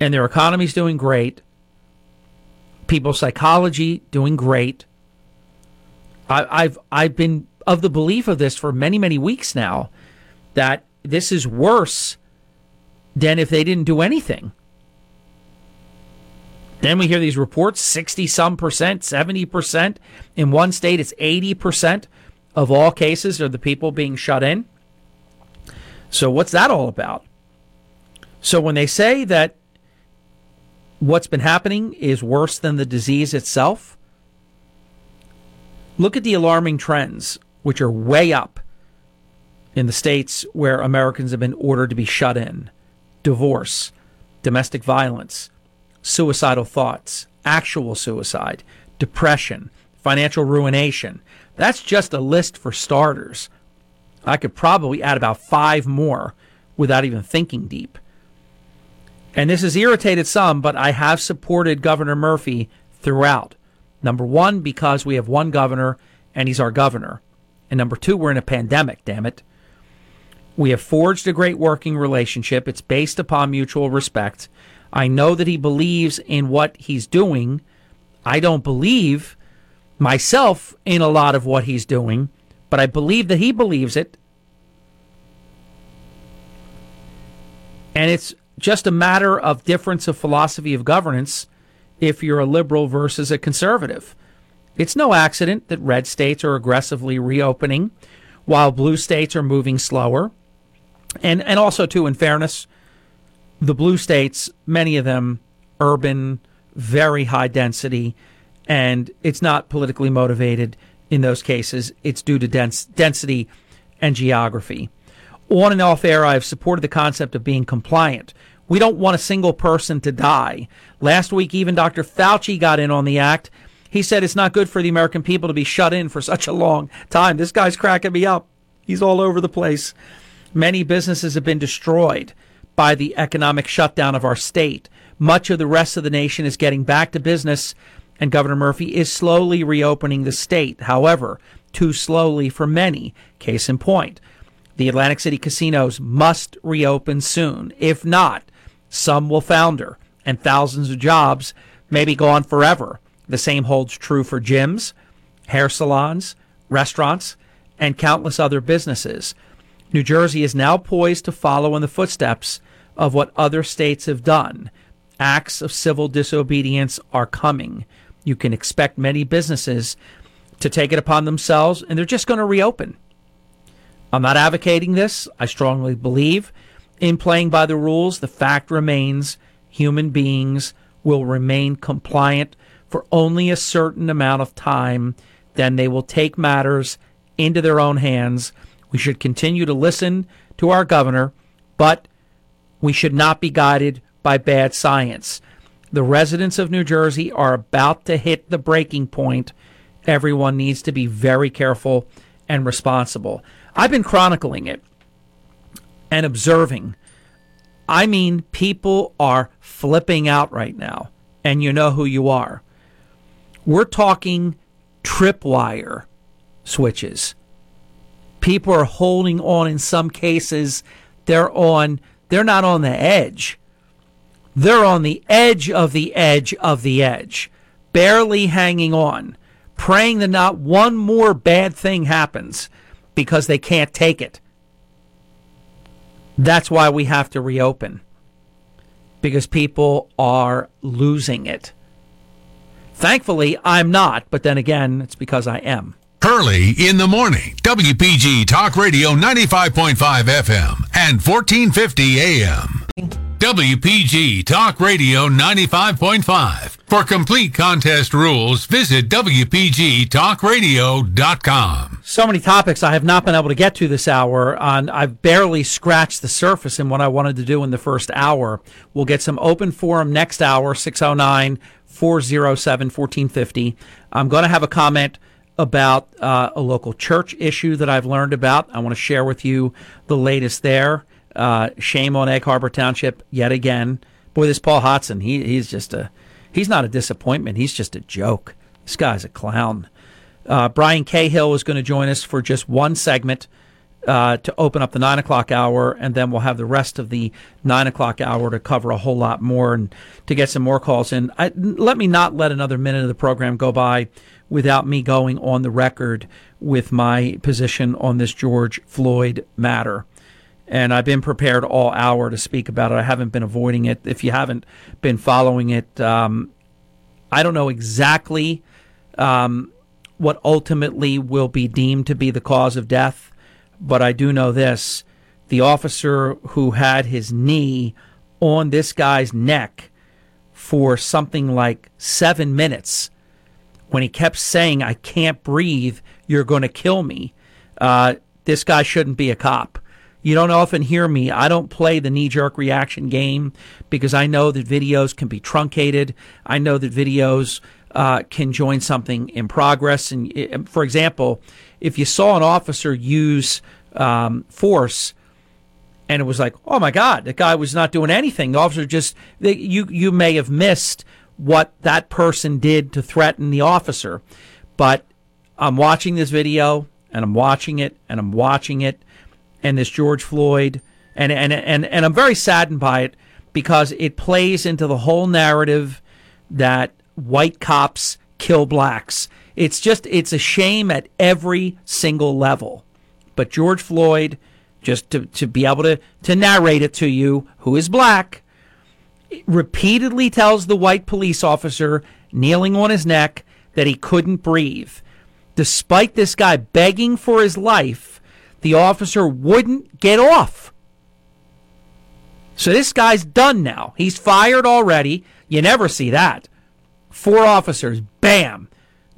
and their economy's doing great. People's psychology doing great. I, have I've been of the belief of this for many, many weeks now that this is worse than if they didn't do anything. Then we hear these reports 60 some percent, 70%. In one state, it's 80% of all cases are the people being shut in. So, what's that all about? So, when they say that what's been happening is worse than the disease itself, look at the alarming trends which are way up in the states where Americans have been ordered to be shut in divorce, domestic violence, suicidal thoughts, actual suicide, depression, financial ruination. That's just a list for starters. I could probably add about five more without even thinking deep. And this has irritated some, but I have supported Governor Murphy throughout. Number one, because we have one governor and he's our governor. And number two, we're in a pandemic, damn it. We have forged a great working relationship. It's based upon mutual respect. I know that he believes in what he's doing. I don't believe myself in a lot of what he's doing, but I believe that he believes it. And it's just a matter of difference of philosophy of governance if you're a liberal versus a conservative. It's no accident that red states are aggressively reopening while blue states are moving slower. And and also too in fairness, the blue states, many of them urban, very high density, and it's not politically motivated in those cases. It's due to density and geography. On and off air, I have supported the concept of being compliant. We don't want a single person to die. Last week, even Dr. Fauci got in on the act he said it's not good for the American people to be shut in for such a long time. This guy's cracking me up. He's all over the place. Many businesses have been destroyed by the economic shutdown of our state. Much of the rest of the nation is getting back to business, and Governor Murphy is slowly reopening the state. However, too slowly for many. Case in point, the Atlantic City casinos must reopen soon. If not, some will founder, and thousands of jobs may be gone forever. The same holds true for gyms, hair salons, restaurants, and countless other businesses. New Jersey is now poised to follow in the footsteps of what other states have done. Acts of civil disobedience are coming. You can expect many businesses to take it upon themselves, and they're just going to reopen. I'm not advocating this. I strongly believe in playing by the rules. The fact remains human beings will remain compliant for only a certain amount of time. Then they will take matters into their own hands. We should continue to listen to our governor, but we should not be guided by bad science. The residents of New Jersey are about to hit the breaking point. Everyone needs to be very careful and responsible. I've been chronicling it and observing. I mean, people are flipping out right now, and you know who you are. We're talking tripwire switches. People are holding on in some cases. They're on, they're not on the edge. They're on the edge of the edge of the edge, barely hanging on, praying that not one more bad thing happens because they can't take it. That's why we have to reopen because people are losing it. Thankfully, I'm not, but then again, it's because I am. Hurley in the morning. WPG Talk Radio 95.5 FM and 1450 AM. WPG Talk Radio 95.5. For complete contest rules, visit WPGTalkRadio.com. So many topics I have not been able to get to this hour. On I've barely scratched the surface in what I wanted to do in the first hour. We'll get some open forum next hour, 609 407 1450. I'm going to have a comment about uh, a local church issue that I've learned about. I want to share with you the latest there. Uh, shame on Egg Harbor Township yet again. Boy, this Paul Hodson, he, he's just a, he's not a disappointment. He's just a joke. This guy's a clown. Uh, Brian Cahill is going to join us for just one segment uh, to open up the nine o'clock hour, and then we'll have the rest of the nine o'clock hour to cover a whole lot more and to get some more calls in. I, let me not let another minute of the program go by without me going on the record with my position on this George Floyd matter. And I've been prepared all hour to speak about it. I haven't been avoiding it. If you haven't been following it, um, I don't know exactly um, what ultimately will be deemed to be the cause of death, but I do know this. The officer who had his knee on this guy's neck for something like seven minutes when he kept saying, I can't breathe, you're going to kill me. Uh, this guy shouldn't be a cop. You don't often hear me. I don't play the knee jerk reaction game because I know that videos can be truncated. I know that videos uh, can join something in progress. And uh, for example, if you saw an officer use um, force and it was like, oh my God, the guy was not doing anything. The officer just, they, you, you may have missed what that person did to threaten the officer. But I'm watching this video and I'm watching it and I'm watching it and this George Floyd and and and, and I'm very saddened by it because it plays into the whole narrative that white cops kill blacks. It's just it's a shame at every single level. But George Floyd, just to, to be able to, to narrate it to you, who is black, repeatedly tells the white police officer kneeling on his neck that he couldn't breathe. Despite this guy begging for his life, the officer wouldn't get off. So this guy's done now. He's fired already. You never see that. Four officers, bam.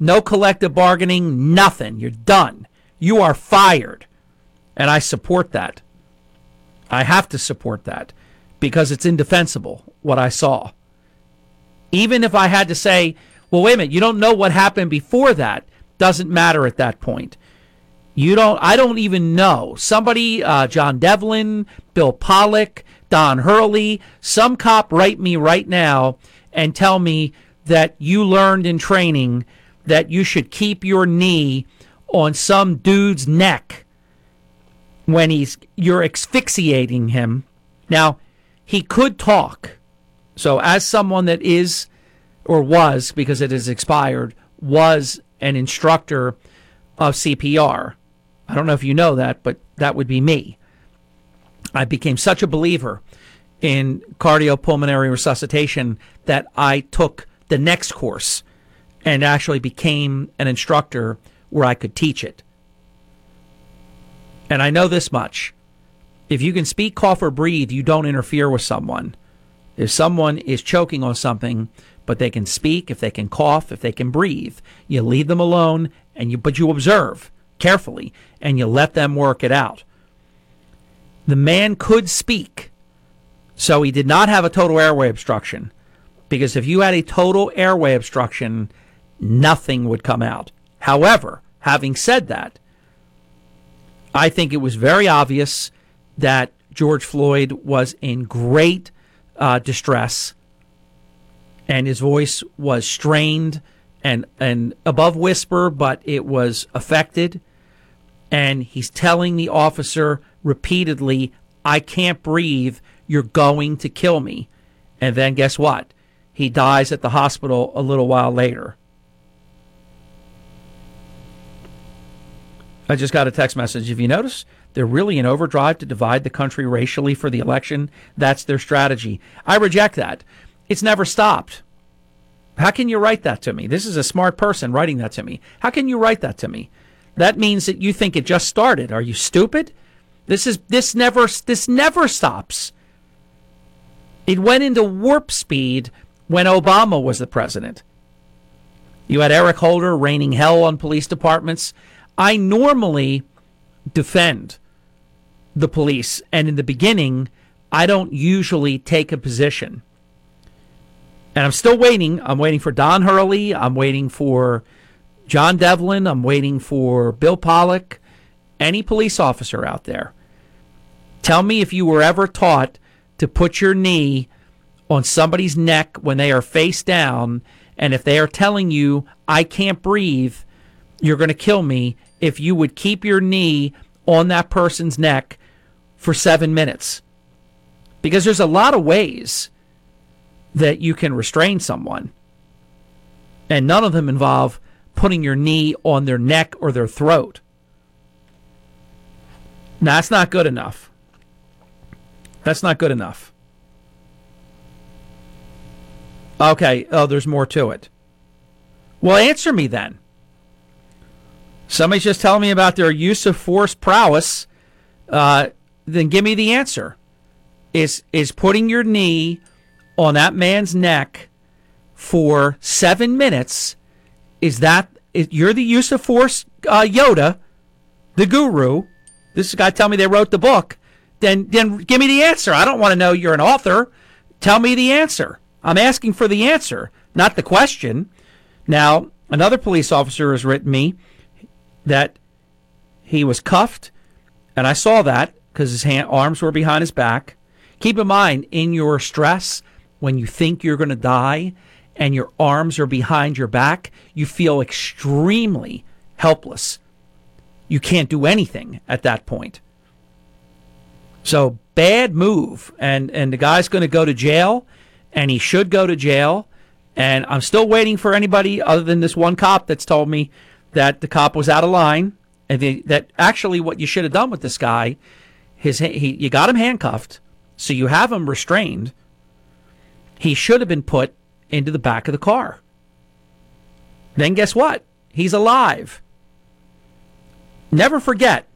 No collective bargaining, nothing. You're done. You are fired. And I support that. I have to support that because it's indefensible what I saw. Even if I had to say, well, wait a minute, you don't know what happened before that, doesn't matter at that point. You don't, I don't even know. Somebody, uh, John Devlin, Bill Pollock, Don Hurley, some cop write me right now and tell me that you learned in training that you should keep your knee on some dude's neck when he's you're asphyxiating him. Now, he could talk. So, as someone that is or was, because it has expired, was an instructor of CPR. I don't know if you know that, but that would be me. I became such a believer in cardiopulmonary resuscitation that I took the next course and actually became an instructor where I could teach it. And I know this much if you can speak, cough, or breathe, you don't interfere with someone. If someone is choking on something, but they can speak, if they can cough, if they can breathe, you leave them alone and you but you observe carefully and you let them work it out. The man could speak. So he did not have a total airway obstruction. Because if you had a total airway obstruction, nothing would come out. However, having said that, I think it was very obvious that George Floyd was in great uh, distress and his voice was strained and, and above whisper, but it was affected. And he's telling the officer repeatedly, I can't breathe. You're going to kill me. And then guess what? He dies at the hospital a little while later. I just got a text message. If you notice, they're really in overdrive to divide the country racially for the election. That's their strategy. I reject that. It's never stopped. How can you write that to me? This is a smart person writing that to me. How can you write that to me? That means that you think it just started. Are you stupid? This is this never this never stops. It went into warp speed when Obama was the president. You had Eric Holder raining hell on police departments. I normally defend the police, and in the beginning, I don't usually take a position. And I'm still waiting. I'm waiting for Don Hurley. I'm waiting for John Devlin. I'm waiting for Bill Pollock. Any police officer out there. Tell me if you were ever taught to put your knee on somebody's neck when they are face down, and if they are telling you, I can't breathe, you're going to kill me, if you would keep your knee on that person's neck for seven minutes. Because there's a lot of ways that you can restrain someone, and none of them involve putting your knee on their neck or their throat. Now, that's not good enough. That's not good enough. Okay, oh, there's more to it. Well, answer me then. Somebody's just telling me about their use of force prowess. Uh, then give me the answer. Is is putting your knee on that man's neck for seven minutes? Is that is, you're the use of force uh, Yoda, the guru? This guy tell me they wrote the book. Then then give me the answer. I don't want to know you're an author. Tell me the answer. I'm asking for the answer, not the question. Now, another police officer has written me that he was cuffed, and I saw that because his hand, arms were behind his back. Keep in mind, in your stress, when you think you're going to die and your arms are behind your back, you feel extremely helpless. You can't do anything at that point. So bad move, and and the guy's going to go to jail, and he should go to jail. And I'm still waiting for anybody other than this one cop that's told me that the cop was out of line, and they, that actually what you should have done with this guy, his he you got him handcuffed, so you have him restrained. He should have been put into the back of the car. Then guess what? He's alive. Never forget,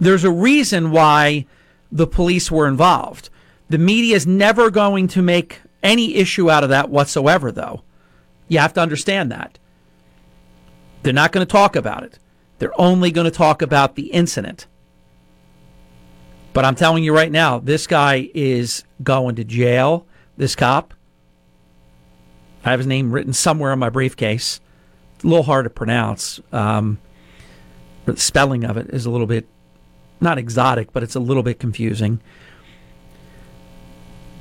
there's a reason why the police were involved. The media is never going to make any issue out of that whatsoever, though. You have to understand that. They're not going to talk about it. They're only going to talk about the incident. But I'm telling you right now, this guy is going to jail. This cop. I have his name written somewhere on my briefcase. It's a little hard to pronounce. Um, the spelling of it is a little bit not exotic, but it's a little bit confusing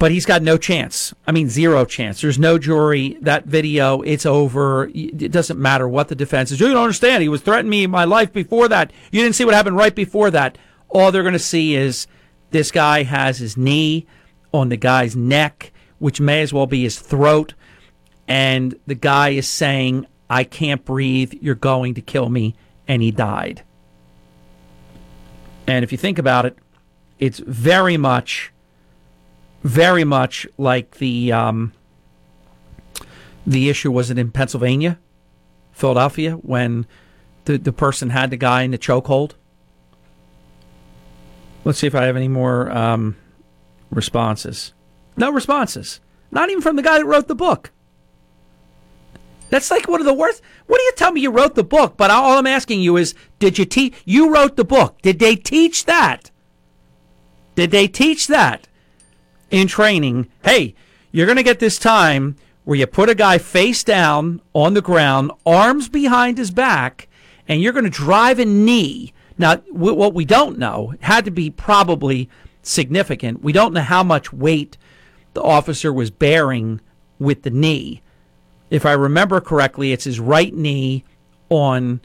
but he's got no chance. I mean, zero chance. There's no jury. That video, it's over. It doesn't matter what the defense is. You don't understand. He was threatening me my life before that. You didn't see what happened right before that. All they're going to see is this guy has his knee on the guy's neck, which may as well be his throat. And the guy is saying, I can't breathe. You're going to kill me. And he died. And if you think about it, it's very much very much like the um, the issue was it in Pennsylvania, Philadelphia, when the the person had the guy in the chokehold. Let's see if I have any more um, responses. No responses. Not even from the guy that wrote the book. That's like one of the worst. What do you tell me you wrote the book? But all I'm asking you is, did you teach? You wrote the book. Did they teach that? Did they teach that in training? Hey, you're going to get this time where you put a guy face down on the ground, arms behind his back, and you're going to drive a knee. Now, what we don't know had to be probably significant. We don't know how much weight the officer was bearing with the knee. If I remember correctly, it's his right knee on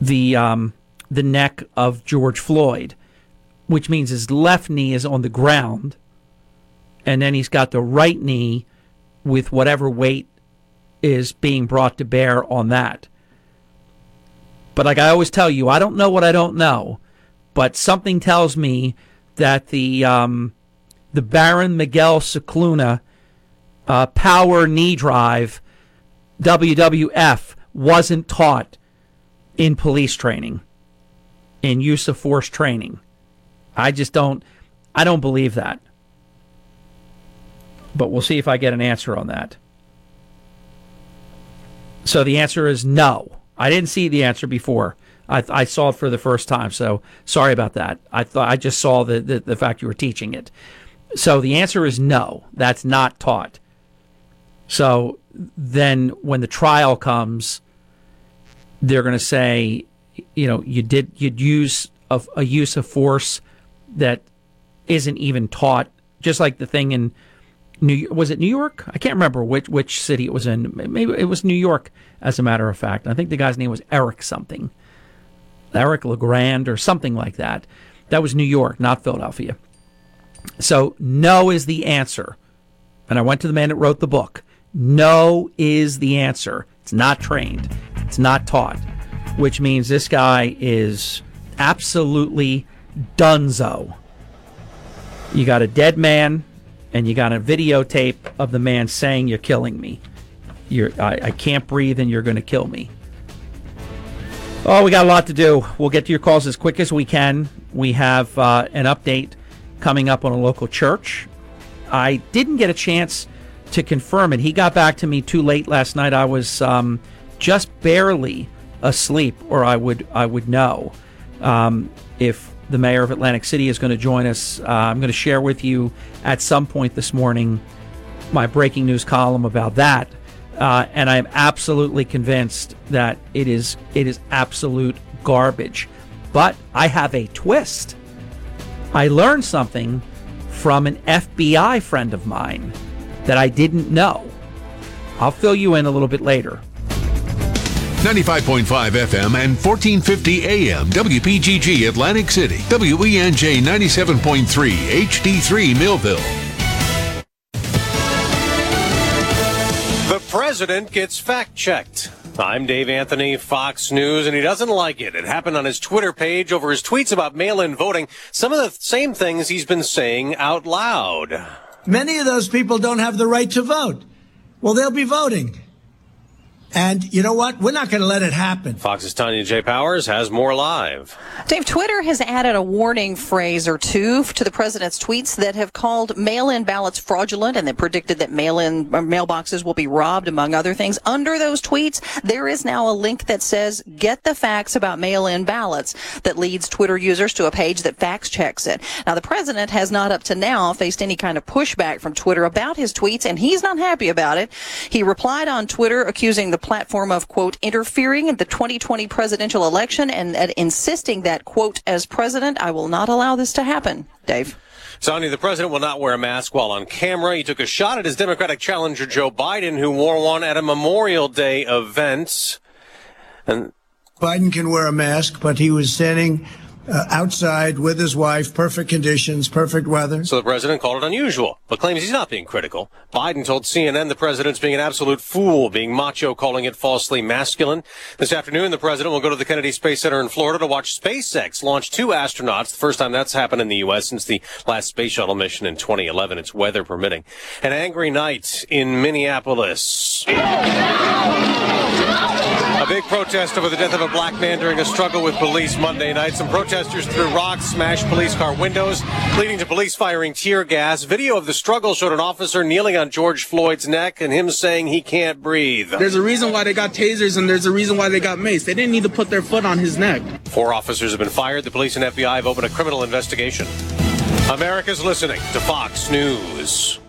the um, the neck of George Floyd, which means his left knee is on the ground, and then he's got the right knee with whatever weight is being brought to bear on that. But like I always tell you, I don't know what I don't know, but something tells me that the um, the Baron Miguel Scicluna uh, power knee drive WWF wasn't taught in police training, in use of force training. I just don't, I don't believe that. But we'll see if I get an answer on that. So the answer is no. I didn't see the answer before. I, I saw it for the first time, so sorry about that. I thought I just saw the, the, the fact you were teaching it. So the answer is no. That's not taught. So then when the trial comes, they're going to say, you know, you did you'd use a, a use of force that isn't even taught, just like the thing in New was it New York? I can't remember which which city it was in. Maybe it was New York, as a matter of fact. I think the guy's name was Eric something, Eric Legrand or something like that. That was New York, not Philadelphia. So no is the answer. And I went to the man that wrote the book. No is the answer. It's not trained. It's not taught, which means this guy is absolutely dunzo. You got a dead man, and you got a videotape of the man saying, "You're killing me. You're I, I can't breathe, and you're going to kill me." Oh, we got a lot to do. We'll get to your calls as quick as we can. We have uh, an update coming up on a local church. I didn't get a chance to confirm it. He got back to me too late last night. I was um, just barely asleep, or I would I would know um, if the mayor of Atlantic City is going to join us. Uh, I'm going to share with you at some point this morning my breaking news column about that. Uh, and I'm absolutely convinced that it is it is absolute garbage. But I have a twist. I learned something from an FBI friend of mine that I didn't know. I'll fill you in a little bit later. 95.5 FM and 1450 AM WPGG Atlantic City, WENJ 97.3 HD3 Millville. The president gets fact checked. I'm Dave Anthony, Fox News, and he doesn't like it. It happened on his Twitter page over his tweets about mail in voting. Some of the same things he's been saying out loud. Many of those people don't have the right to vote. Well, they'll be voting. And you know what? We're not going to let it happen. Fox's Tonya J. Powers has more live. Dave, Twitter has added a warning phrase or two to the president's tweets that have called mail-in ballots fraudulent and that predicted that mail-in uh, mailboxes will be robbed, among other things. Under those tweets, there is now a link that says "Get the facts about mail-in ballots" that leads Twitter users to a page that fact checks it. Now, the president has not up to now faced any kind of pushback from Twitter about his tweets, and he's not happy about it. He replied on Twitter accusing the platform of, quote, interfering in the 2020 presidential election and, and insisting that, quote, as president, I will not allow this to happen. Dave. Sonia, the president will not wear a mask while on camera. He took a shot at his Democratic challenger, Joe Biden, who wore one at a Memorial Day event. And Biden can wear a mask, but he was standing uh, outside with his wife, perfect conditions, perfect weather. So the president called it unusual, but claims he's not being critical. Biden told CNN the president's being an absolute fool, being macho, calling it falsely masculine. This afternoon, the president will go to the Kennedy Space Center in Florida to watch SpaceX launch two astronauts, the first time that's happened in the U.S. since the last space shuttle mission in 2011. It's weather permitting. An angry night in Minneapolis. A A big protest over the death of a black man during a struggle with police Monday night. Some protesters threw rocks, smashed police car windows, leading to police firing tear gas. Video of the struggle showed an officer kneeling on George Floyd's neck and him saying he can't breathe. There's a reason why they got tasers and there's a reason why they got mace. They didn't need to put their foot on his neck. Four officers have been fired. The police and FBI have opened a criminal investigation. America's listening to Fox News.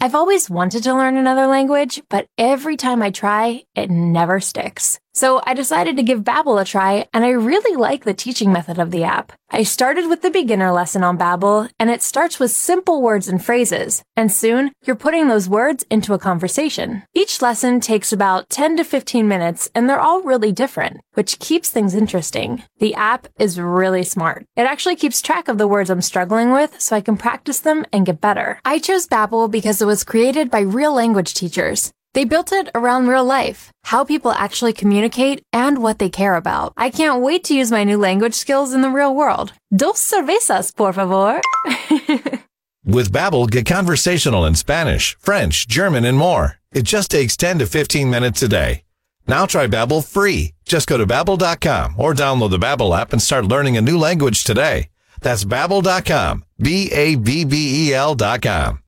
I've always wanted to learn another language, but every time I try, it never sticks. So I decided to give Babbel a try, and I really like the teaching method of the app. I started with the beginner lesson on Babbel, and it starts with simple words and phrases, and soon you're putting those words into a conversation. Each lesson takes about 10 to 15 minutes, and they're all really different, which keeps things interesting. The app is really smart. It actually keeps track of the words I'm struggling with, so I can practice them and get better. I chose Babbel because it was created by real language teachers. They built it around real life, how people actually communicate, and what they care about. I can't wait to use my new language skills in the real world. Dos cervezas, por favor. <laughs> With Babbel, get conversational in Spanish, French, German, and more. It just takes 10 to 15 minutes a day. Now try Babbel free. Just go to babbel.com or download the Babbel app and start learning a new language today. That's babbel.com. B A B B E L.com.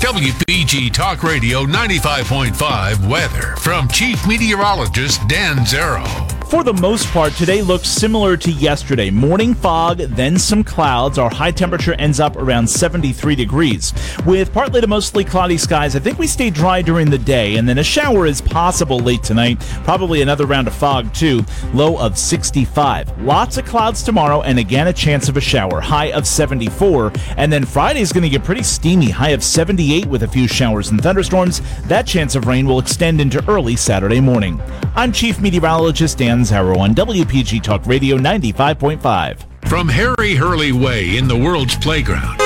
WPG Talk Radio 95.5 weather from Chief Meteorologist Dan Zarrow. For the most part, today looks similar to yesterday. Morning fog, then some clouds. Our high temperature ends up around 73 degrees. With partly to mostly cloudy skies, I think we stay dry during the day, and then a shower is possible late tonight. Probably another round of fog, too. Low of 65. Lots of clouds tomorrow, and again a chance of a shower. High of 74. And then Friday's going to get pretty steamy. High of 78 with a few showers and thunderstorms. That chance of rain will extend into early Saturday morning. I'm Chief Meteorologist Dan Zarrow on WPG Talk Radio 95.5. From Harry Hurley Way in the world's playground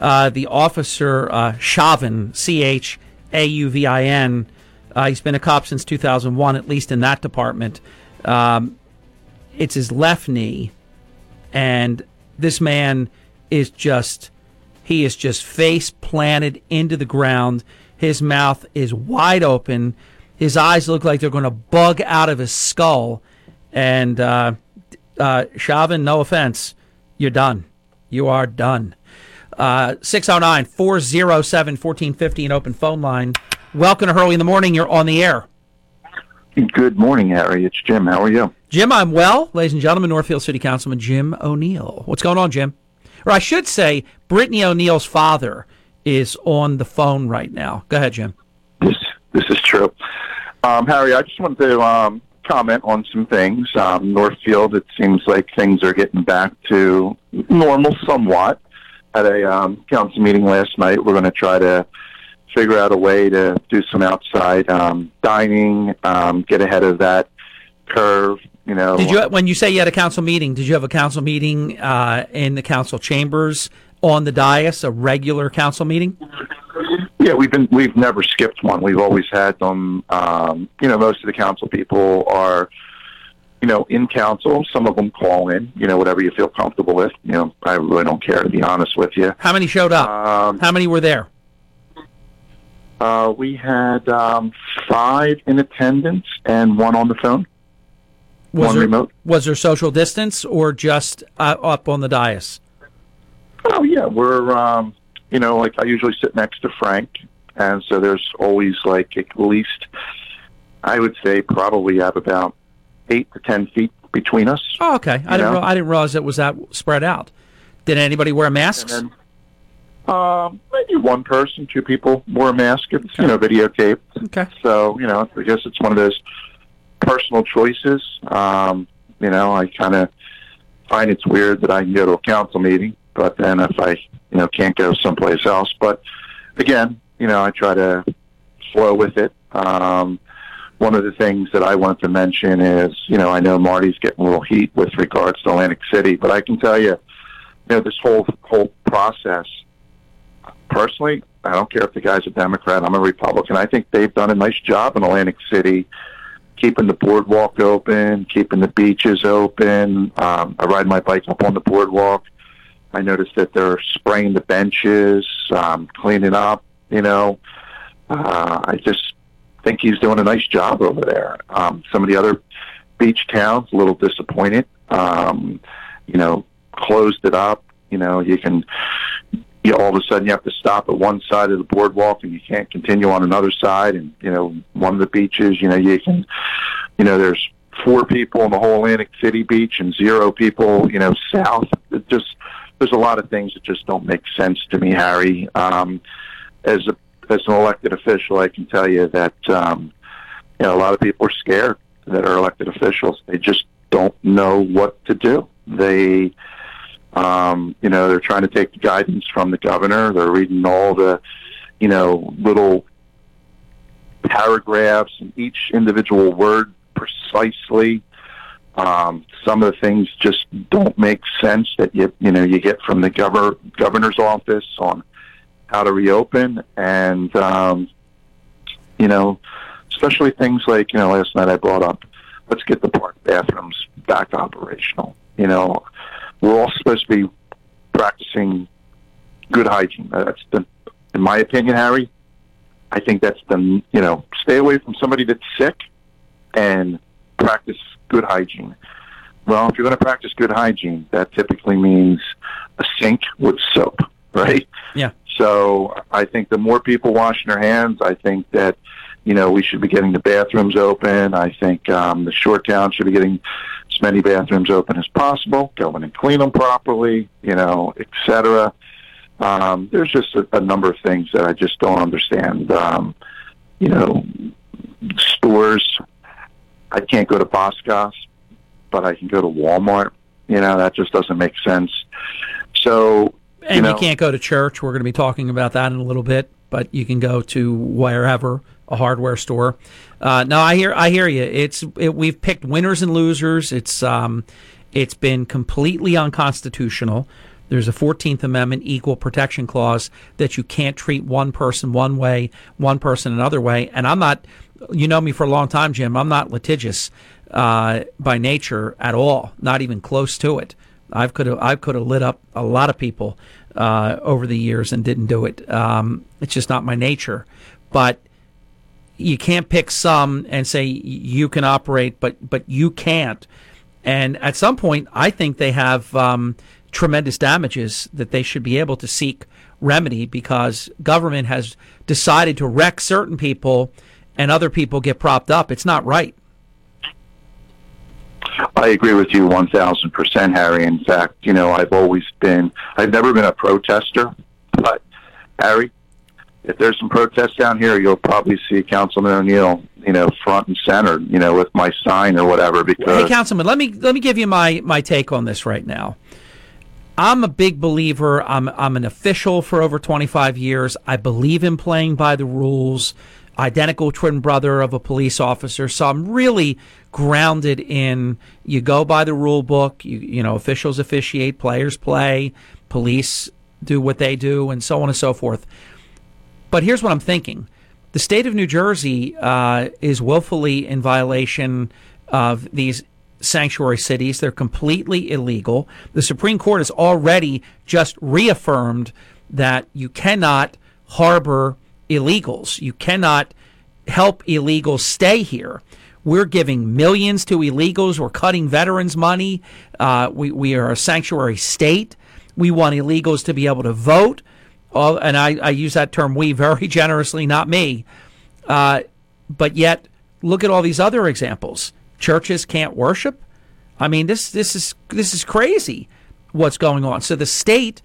Uh, the officer, uh, Chauvin, C H A U V I N, uh, he's been a cop since 2001, at least in that department. Um, it's his left knee, and this man is just, he is just face planted into the ground. His mouth is wide open. His eyes look like they're going to bug out of his skull. And uh, uh, Chauvin, no offense, you're done. You are done. Uh, 609 407 1450, an open phone line. Welcome to Hurley in the Morning. You're on the air. Good morning, Harry. It's Jim. How are you? Jim, I'm well. Ladies and gentlemen, Northfield City Councilman Jim O'Neill. What's going on, Jim? Or I should say, Brittany O'Neill's father is on the phone right now. Go ahead, Jim. This, this is true. Um, Harry, I just wanted to um, comment on some things. Um, Northfield, it seems like things are getting back to normal somewhat. At a um, council meeting last night, we're going to try to figure out a way to do some outside um, dining, um, get ahead of that curve. You know, Did you, when you say you had a council meeting, did you have a council meeting uh, in the council chambers on the dais, a regular council meeting? Yeah, we've been we've never skipped one. We've always had them. Um, you know, most of the council people are, you know, in council. Some of them call in. You know, whatever you feel comfortable with. You know, I really don't care to be honest with you. How many showed up? Um, How many were there? Uh, we had um, five in attendance and one on the phone. Was one there, remote. Was there social distance or just uh, up on the dais? Oh yeah, we're um, you know like I usually sit next to Frank, and so there's always like at least I would say probably have about eight to ten feet between us. Oh, okay. I didn't. Re- I didn't realize it was that spread out. Did anybody wear masks? And Um, maybe one person, two people wore a mask. It's you know videotaped. Okay. So you know, I guess it's one of those personal choices. Um, you know, I kind of find it's weird that I can go to a council meeting, but then if I you know can't go someplace else, but again, you know, I try to flow with it. Um, one of the things that I wanted to mention is, you know, I know Marty's getting a little heat with regards to Atlantic City, but I can tell you, you know, this whole whole process. Personally, I don't care if the guy's a Democrat. I'm a Republican. I think they've done a nice job in Atlantic City, keeping the boardwalk open, keeping the beaches open. Um, I ride my bike up on the boardwalk. I noticed that they're spraying the benches, um, cleaning up. You know, uh, I just think he's doing a nice job over there. Um, some of the other beach towns a little disappointed. Um, you know, closed it up. You know, you can. You all of a sudden, you have to stop at one side of the boardwalk, and you can't continue on another side. And you know, one of the beaches, you know, you can. You know, there's four people in the whole Atlantic City beach and zero people, you know, south. It just there's a lot of things that just don't make sense to me, Harry. Um, as a as an elected official, I can tell you that um, you know a lot of people are scared that are elected officials. They just don't know what to do. They, um, you know, they're trying to take the guidance from the governor. They're reading all the, you know, little paragraphs and each individual word precisely. Um, some of the things just don't make sense that you you know you get from the governor governor's office on how to reopen, and um, you know, especially things like you know last night I brought up, let's get the park bathrooms back operational. You know, we're all supposed to be practicing good hygiene. That's the, in my opinion, Harry. I think that's the you know stay away from somebody that's sick and practice good hygiene. Well, if you're going to practice good hygiene, that typically means a sink with soap, <laughs> right? Yeah. So I think the more people washing their hands, I think that you know we should be getting the bathrooms open. I think um, the short town should be getting as many bathrooms open as possible. Go in and clean them properly, you know, et cetera. Um, there's just a, a number of things that I just don't understand. Um, you know, stores. I can't go to Boscov's, but I can go to Walmart. You know, that just doesn't make sense. So and you, know, you can't go to church. We're going to be talking about that in a little bit, but you can go to wherever a hardware store. Uh, no, I hear I hear you. It's it, we've picked winners and losers. It's um, it's been completely unconstitutional. There's a 14th Amendment equal protection clause that you can't treat one person one way, one person another way. And I'm not, you know me for a long time, Jim. I'm not litigious uh, by nature at all, not even close to it. I could have I could have lit up a lot of people uh, over the years and didn't do it. Um, it's just not my nature. But you can't pick some and say you can operate, but but you can't. And at some point, I think they have um, tremendous damages that they should be able to seek remedy because government has decided to wreck certain people and other people get propped up. It's not right. I agree with you 1000%, Harry. In fact, you know, I've always been, I've never been a protester, but Harry, if there's some protests down here, you'll probably see Councilman O'Neill, you know, front and center, you know, with my sign or whatever. Because hey, Councilman, let me let me give you my my take on this right now. I'm a big believer. I'm I'm an official for over 25 years. I believe in playing by the rules. Identical twin brother of a police officer, so I'm really grounded in you go by the rule book. You you know, officials officiate, players play, police do what they do, and so on and so forth. But here's what I'm thinking: the state of New Jersey uh, is willfully in violation of these sanctuary cities. They're completely illegal. The Supreme Court has already just reaffirmed that you cannot harbor illegals. You cannot help illegals stay here. We're giving millions to illegals. We're cutting veterans' money. Uh, we, we are a sanctuary state. We want illegals to be able to vote. Uh, and I, I, use that term we very <laughs> generously, not me. Uh, but yet, look at all these other examples. Churches can't worship. I mean, this this is this is crazy. What's going on? So the state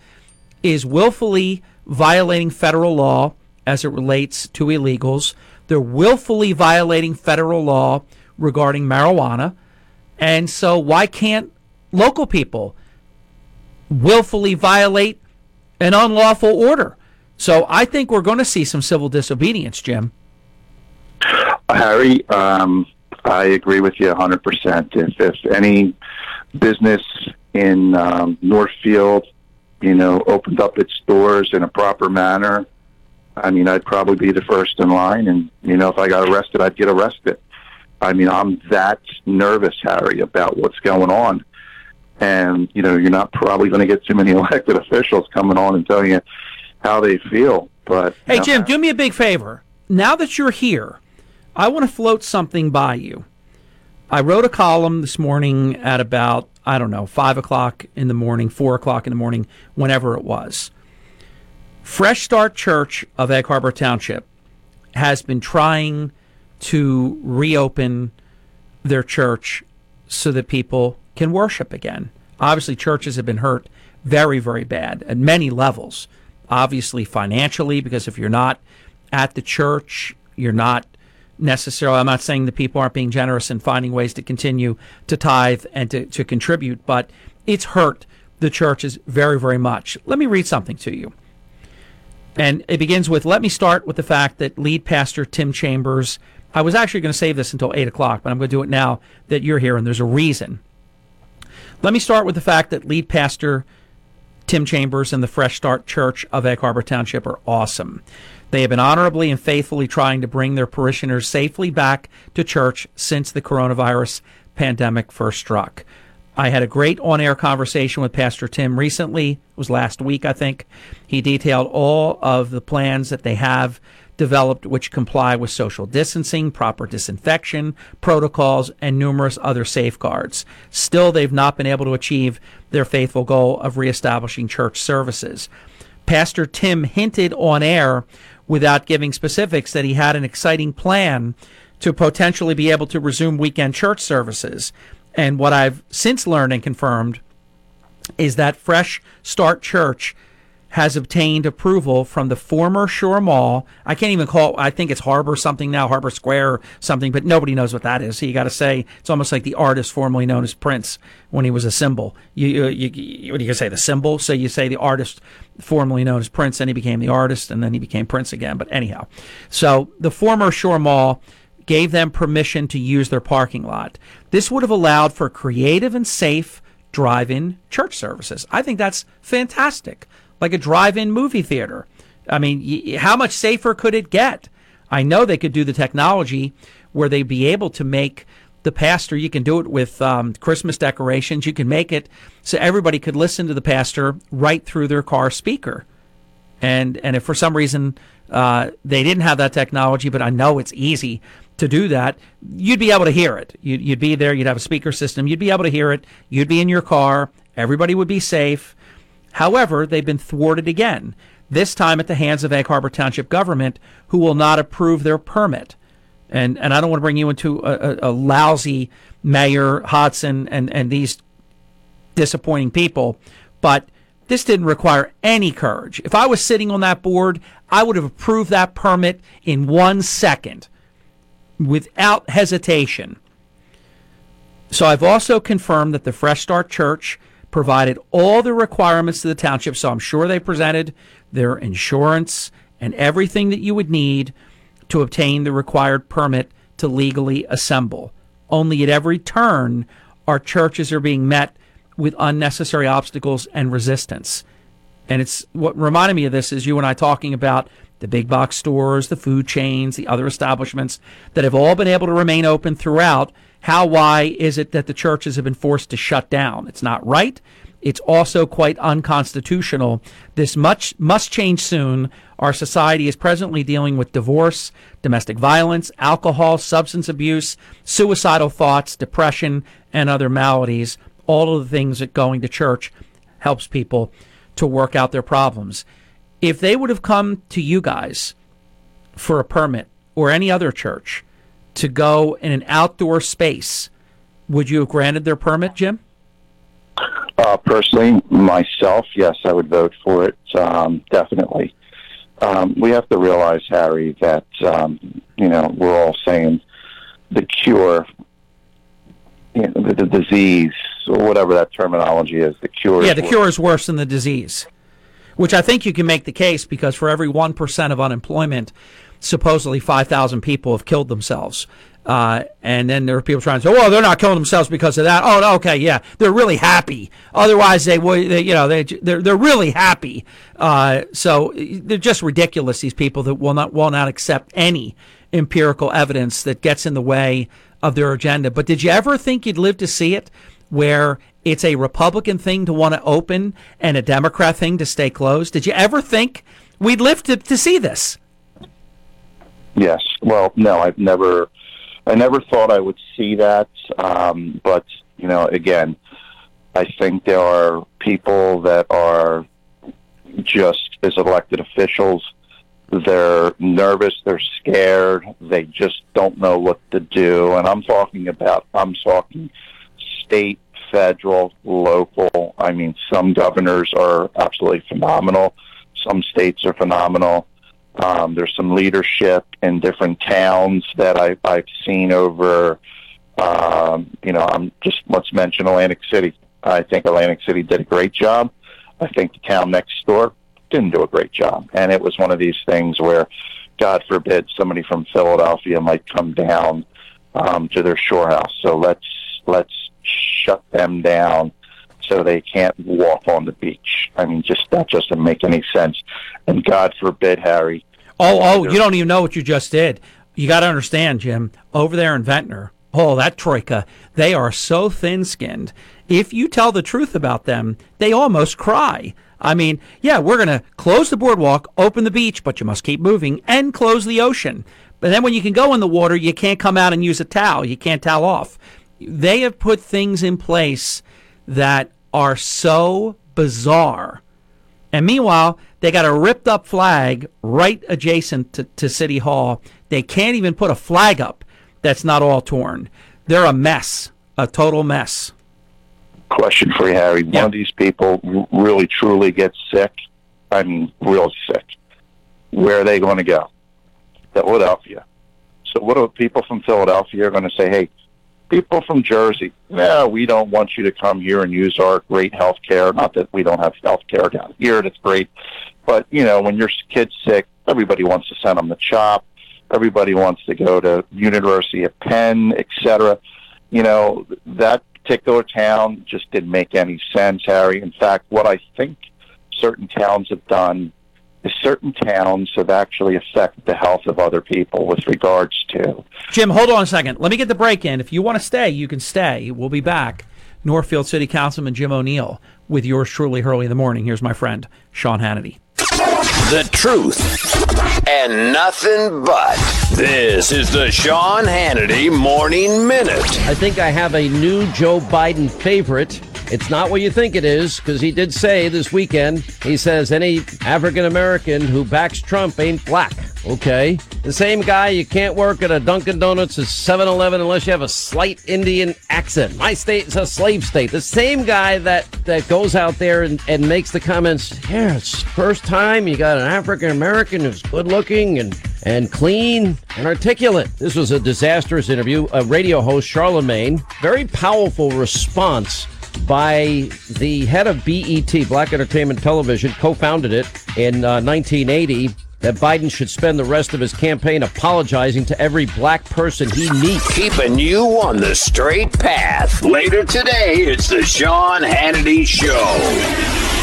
is willfully violating federal law as it relates to illegals. They're willfully violating federal law regarding marijuana. And so, why can't local people willfully violate an unlawful order? So, I think we're going to see some civil disobedience, Jim. Harry, um, I agree with you 100%. If, if any business in um, Northfield, you know, opened up its doors in a proper manner, I mean, I'd probably be the first in line. And, you know, if I got arrested, I'd get arrested. I mean, I'm that nervous, Harry, about what's going on. And, you know, you're not probably going to get too many <laughs> elected officials coming on and telling you how they feel. But, Hey, know, Jim, do me a big favor. Now that you're here, I want to float something by you. I wrote a column this morning at about, I don't know, 5 o'clock in the morning, 4 o'clock in the morning, whenever it was. Fresh Start Church of Egg Harbor Township has been trying to reopen their church so that people can worship again. Obviously, churches have been hurt very, very bad at many levels. Obviously, financially, because if you're not at the church, you're not necessarily, I'm not saying that people aren't being generous and finding ways to continue to tithe and to, to contribute, but it's hurt the churches very, very much. Let me read something to you. And it begins with let me start with the fact that lead pastor Tim Chambers, I was actually going to save this until 8 o'clock, but I'm going to do it now that you're here, and there's a reason. Let me start with the fact that lead pastor Tim Chambers and the Fresh Start Church of Egg Harbor Township are awesome. They have been honorably and faithfully trying to bring their parishioners safely back to church since the coronavirus pandemic first struck. I had a great on air conversation with Pastor Tim recently. It was last week, I think. He detailed all of the plans that they have developed, which comply with social distancing, proper disinfection protocols, and numerous other safeguards. Still, they've not been able to achieve their faithful goal of reestablishing church services. Pastor Tim hinted on air without giving specifics that he had an exciting plan to potentially be able to resume weekend church services. And what I've since learned and confirmed is that Fresh Start Church has obtained approval from the former Shore Mall. I can't even call. it, I think it's Harbor something now, Harbor Square or something, but nobody knows what that is. So you got to say it's almost like the artist formerly known as Prince when he was a symbol. You, you, you what do you say? The symbol. So you say the artist formerly known as Prince, then he became the artist, and then he became Prince again. But anyhow, so the former Shore Mall gave them permission to use their parking lot. This would have allowed for creative and safe drive-in church services. I think that's fantastic like a drive-in movie theater. I mean, how much safer could it get? I know they could do the technology where they'd be able to make the pastor. You can do it with um, Christmas decorations. You can make it so everybody could listen to the pastor right through their car speaker. And and if for some reason uh, they didn't have that technology, but I know it's easy to do that, you'd be able to hear it. You'd, you'd be there. You'd have a speaker system. You'd be able to hear it. You'd be in your car. Everybody would be safe. However, they've been thwarted again, this time at the hands of Egg Harbor Township government, who will not approve their permit. And and I don't want to bring you into a, a, a lousy Mayor Hodson and, and these disappointing people, but this didn't require any courage. If I was sitting on that board, I would have approved that permit in one second without hesitation. So I've also confirmed that the Fresh Start Church provided all the requirements to the township. So I'm sure they presented their insurance and everything that you would need to obtain the required permit to legally assemble. Only at every turn, our churches are being met with unnecessary obstacles and resistance. And it's what reminded me of this is you and I talking about the big box stores, the food chains, the other establishments that have all been able to remain open throughout. How, why is it that the churches have been forced to shut down? It's not right. It's also quite unconstitutional. This much must change soon. Our society is presently dealing with divorce, domestic violence, alcohol, substance abuse, suicidal thoughts, depression, and other maladies. All of the things that going to church helps people to work out their problems. If they would have come to you guys for a permit or any other church to go in an outdoor space, would you have granted their permit, Jim? Uh, personally, myself, yes, I would vote for it. Um, definitely. Um, we have to realize, Harry, that um, you know we're all saying the cure, you know, the, the disease, or whatever that terminology is. The cure. Yeah, is the cure is worse than the disease, which I think you can make the case because for every 1% of unemployment, supposedly 5,000 people have killed themselves. Uh, and then there are people trying to say, "Well, they're not killing themselves because of that." Oh, okay, yeah, they're really happy. Otherwise, they would, they, you know, they they're they're really happy. Uh, so they're just ridiculous. These people that will not will not accept any empirical evidence that gets in the way of their agenda. But did you ever think you'd live to see it, where it's a Republican thing to want to open and a Democrat thing to stay closed? Did you ever think we'd live to, to see this? Yes. Well, no, I've never I never thought I would see that, um, but you know, again, I think there are people that are just as elected officials. They're nervous, they're scared, they just don't know what to do. And I'm talking about, I'm talking state, federal, local. I mean, some governors are absolutely phenomenal. Some states are phenomenal. Um, there's some leadership in different towns that I, I've seen over. Um, you know, I'm just let's mention Atlantic City. I think Atlantic City did a great job. I think the town next door didn't do a great job, and it was one of these things where, God forbid, somebody from Philadelphia might come down um, to their shore house. So let's let's shut them down so they can't walk on the beach. I mean, just that just doesn't make any sense. And God forbid, Harry. Oh, oh, you don't even know what you just did. You got to understand, Jim. Over there in Ventnor, oh, that troika, they are so thin-skinned. If you tell the truth about them, they almost cry. I mean, yeah, we're going to close the boardwalk, open the beach, but you must keep moving, and close the ocean. But then when you can go in the water, you can't come out and use a towel. You can't towel off. They have put things in place that are so bizarre. And meanwhile, they got a ripped up flag right adjacent to, to City Hall. They can't even put a flag up that's not all torn. They're a mess, a total mess. Question for you, Harry. One of these people really truly gets sick. I mean, real sick. Where are they going to go? Philadelphia. So, what are people from Philadelphia are going to say? Hey, people from Jersey, no, we don't want you to come here and use our great health care. Not that we don't have health care down here, that's great. But, you know, when your kid's sick, everybody wants to send them the CHOP. Everybody wants to go to University of Penn, et cetera. You know, that particular town just didn't make any sense, Harry. In fact, what I think certain towns have done certain towns have actually affected the health of other people with regards to. Jim, hold on a second. Let me get the break in. If you want to stay, you can stay. We'll be back. Northfield City Councilman Jim O'Neill with yours truly early in the morning. Here's my friend, Sean Hannity. The truth and nothing but. This is the Sean Hannity Morning Minute. I think I have a new Joe Biden favorite. It's not what you think it is, because he did say this weekend, he says any African American who backs Trump ain't black. Okay. The same guy, you can't work at a Dunkin' Donuts or 7 Eleven unless you have a slight Indian accent. My state is a slave state. The same guy that, that goes out there and, and makes the comments, yeah, it's first time you got an African American who's good looking and and clean and articulate. This was a disastrous interview. A radio host, Charlamagne, very powerful response by the head of BET, Black Entertainment Television, co founded it in uh, 1980. That Biden should spend the rest of his campaign apologizing to every black person he meets. Keeping you on the straight path. Later today, it's the Sean Hannity Show.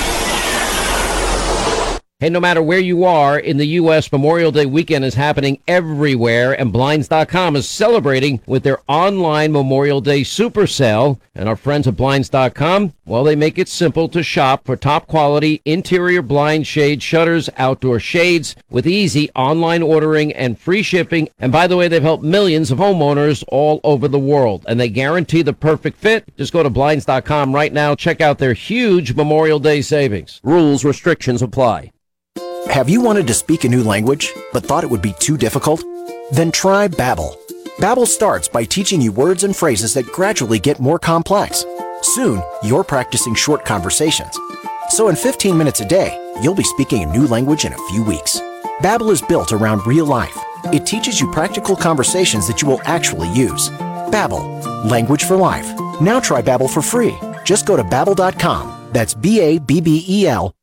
Hey, no matter where you are in the U.S., Memorial Day weekend is happening everywhere, and Blinds.com is celebrating with their online Memorial Day super sale. And our friends at Blinds.com, well, they make it simple to shop for top quality interior blind shade shutters, outdoor shades with easy online ordering and free shipping. And by the way, they've helped millions of homeowners all over the world, and they guarantee the perfect fit. Just go to Blinds.com right now. Check out their huge Memorial Day savings. Rules, restrictions apply. Have you wanted to speak a new language, but thought it would be too difficult? Then try Babbel. Babbel starts by teaching you words and phrases that gradually get more complex. Soon, you're practicing short conversations. So in 15 minutes a day, you'll be speaking a new language in a few weeks. Babbel is built around real life. It teaches you practical conversations that you will actually use. Babbel, language for life. Now try Babbel for free. Just go to babbel.com. That's B A B B E L.com.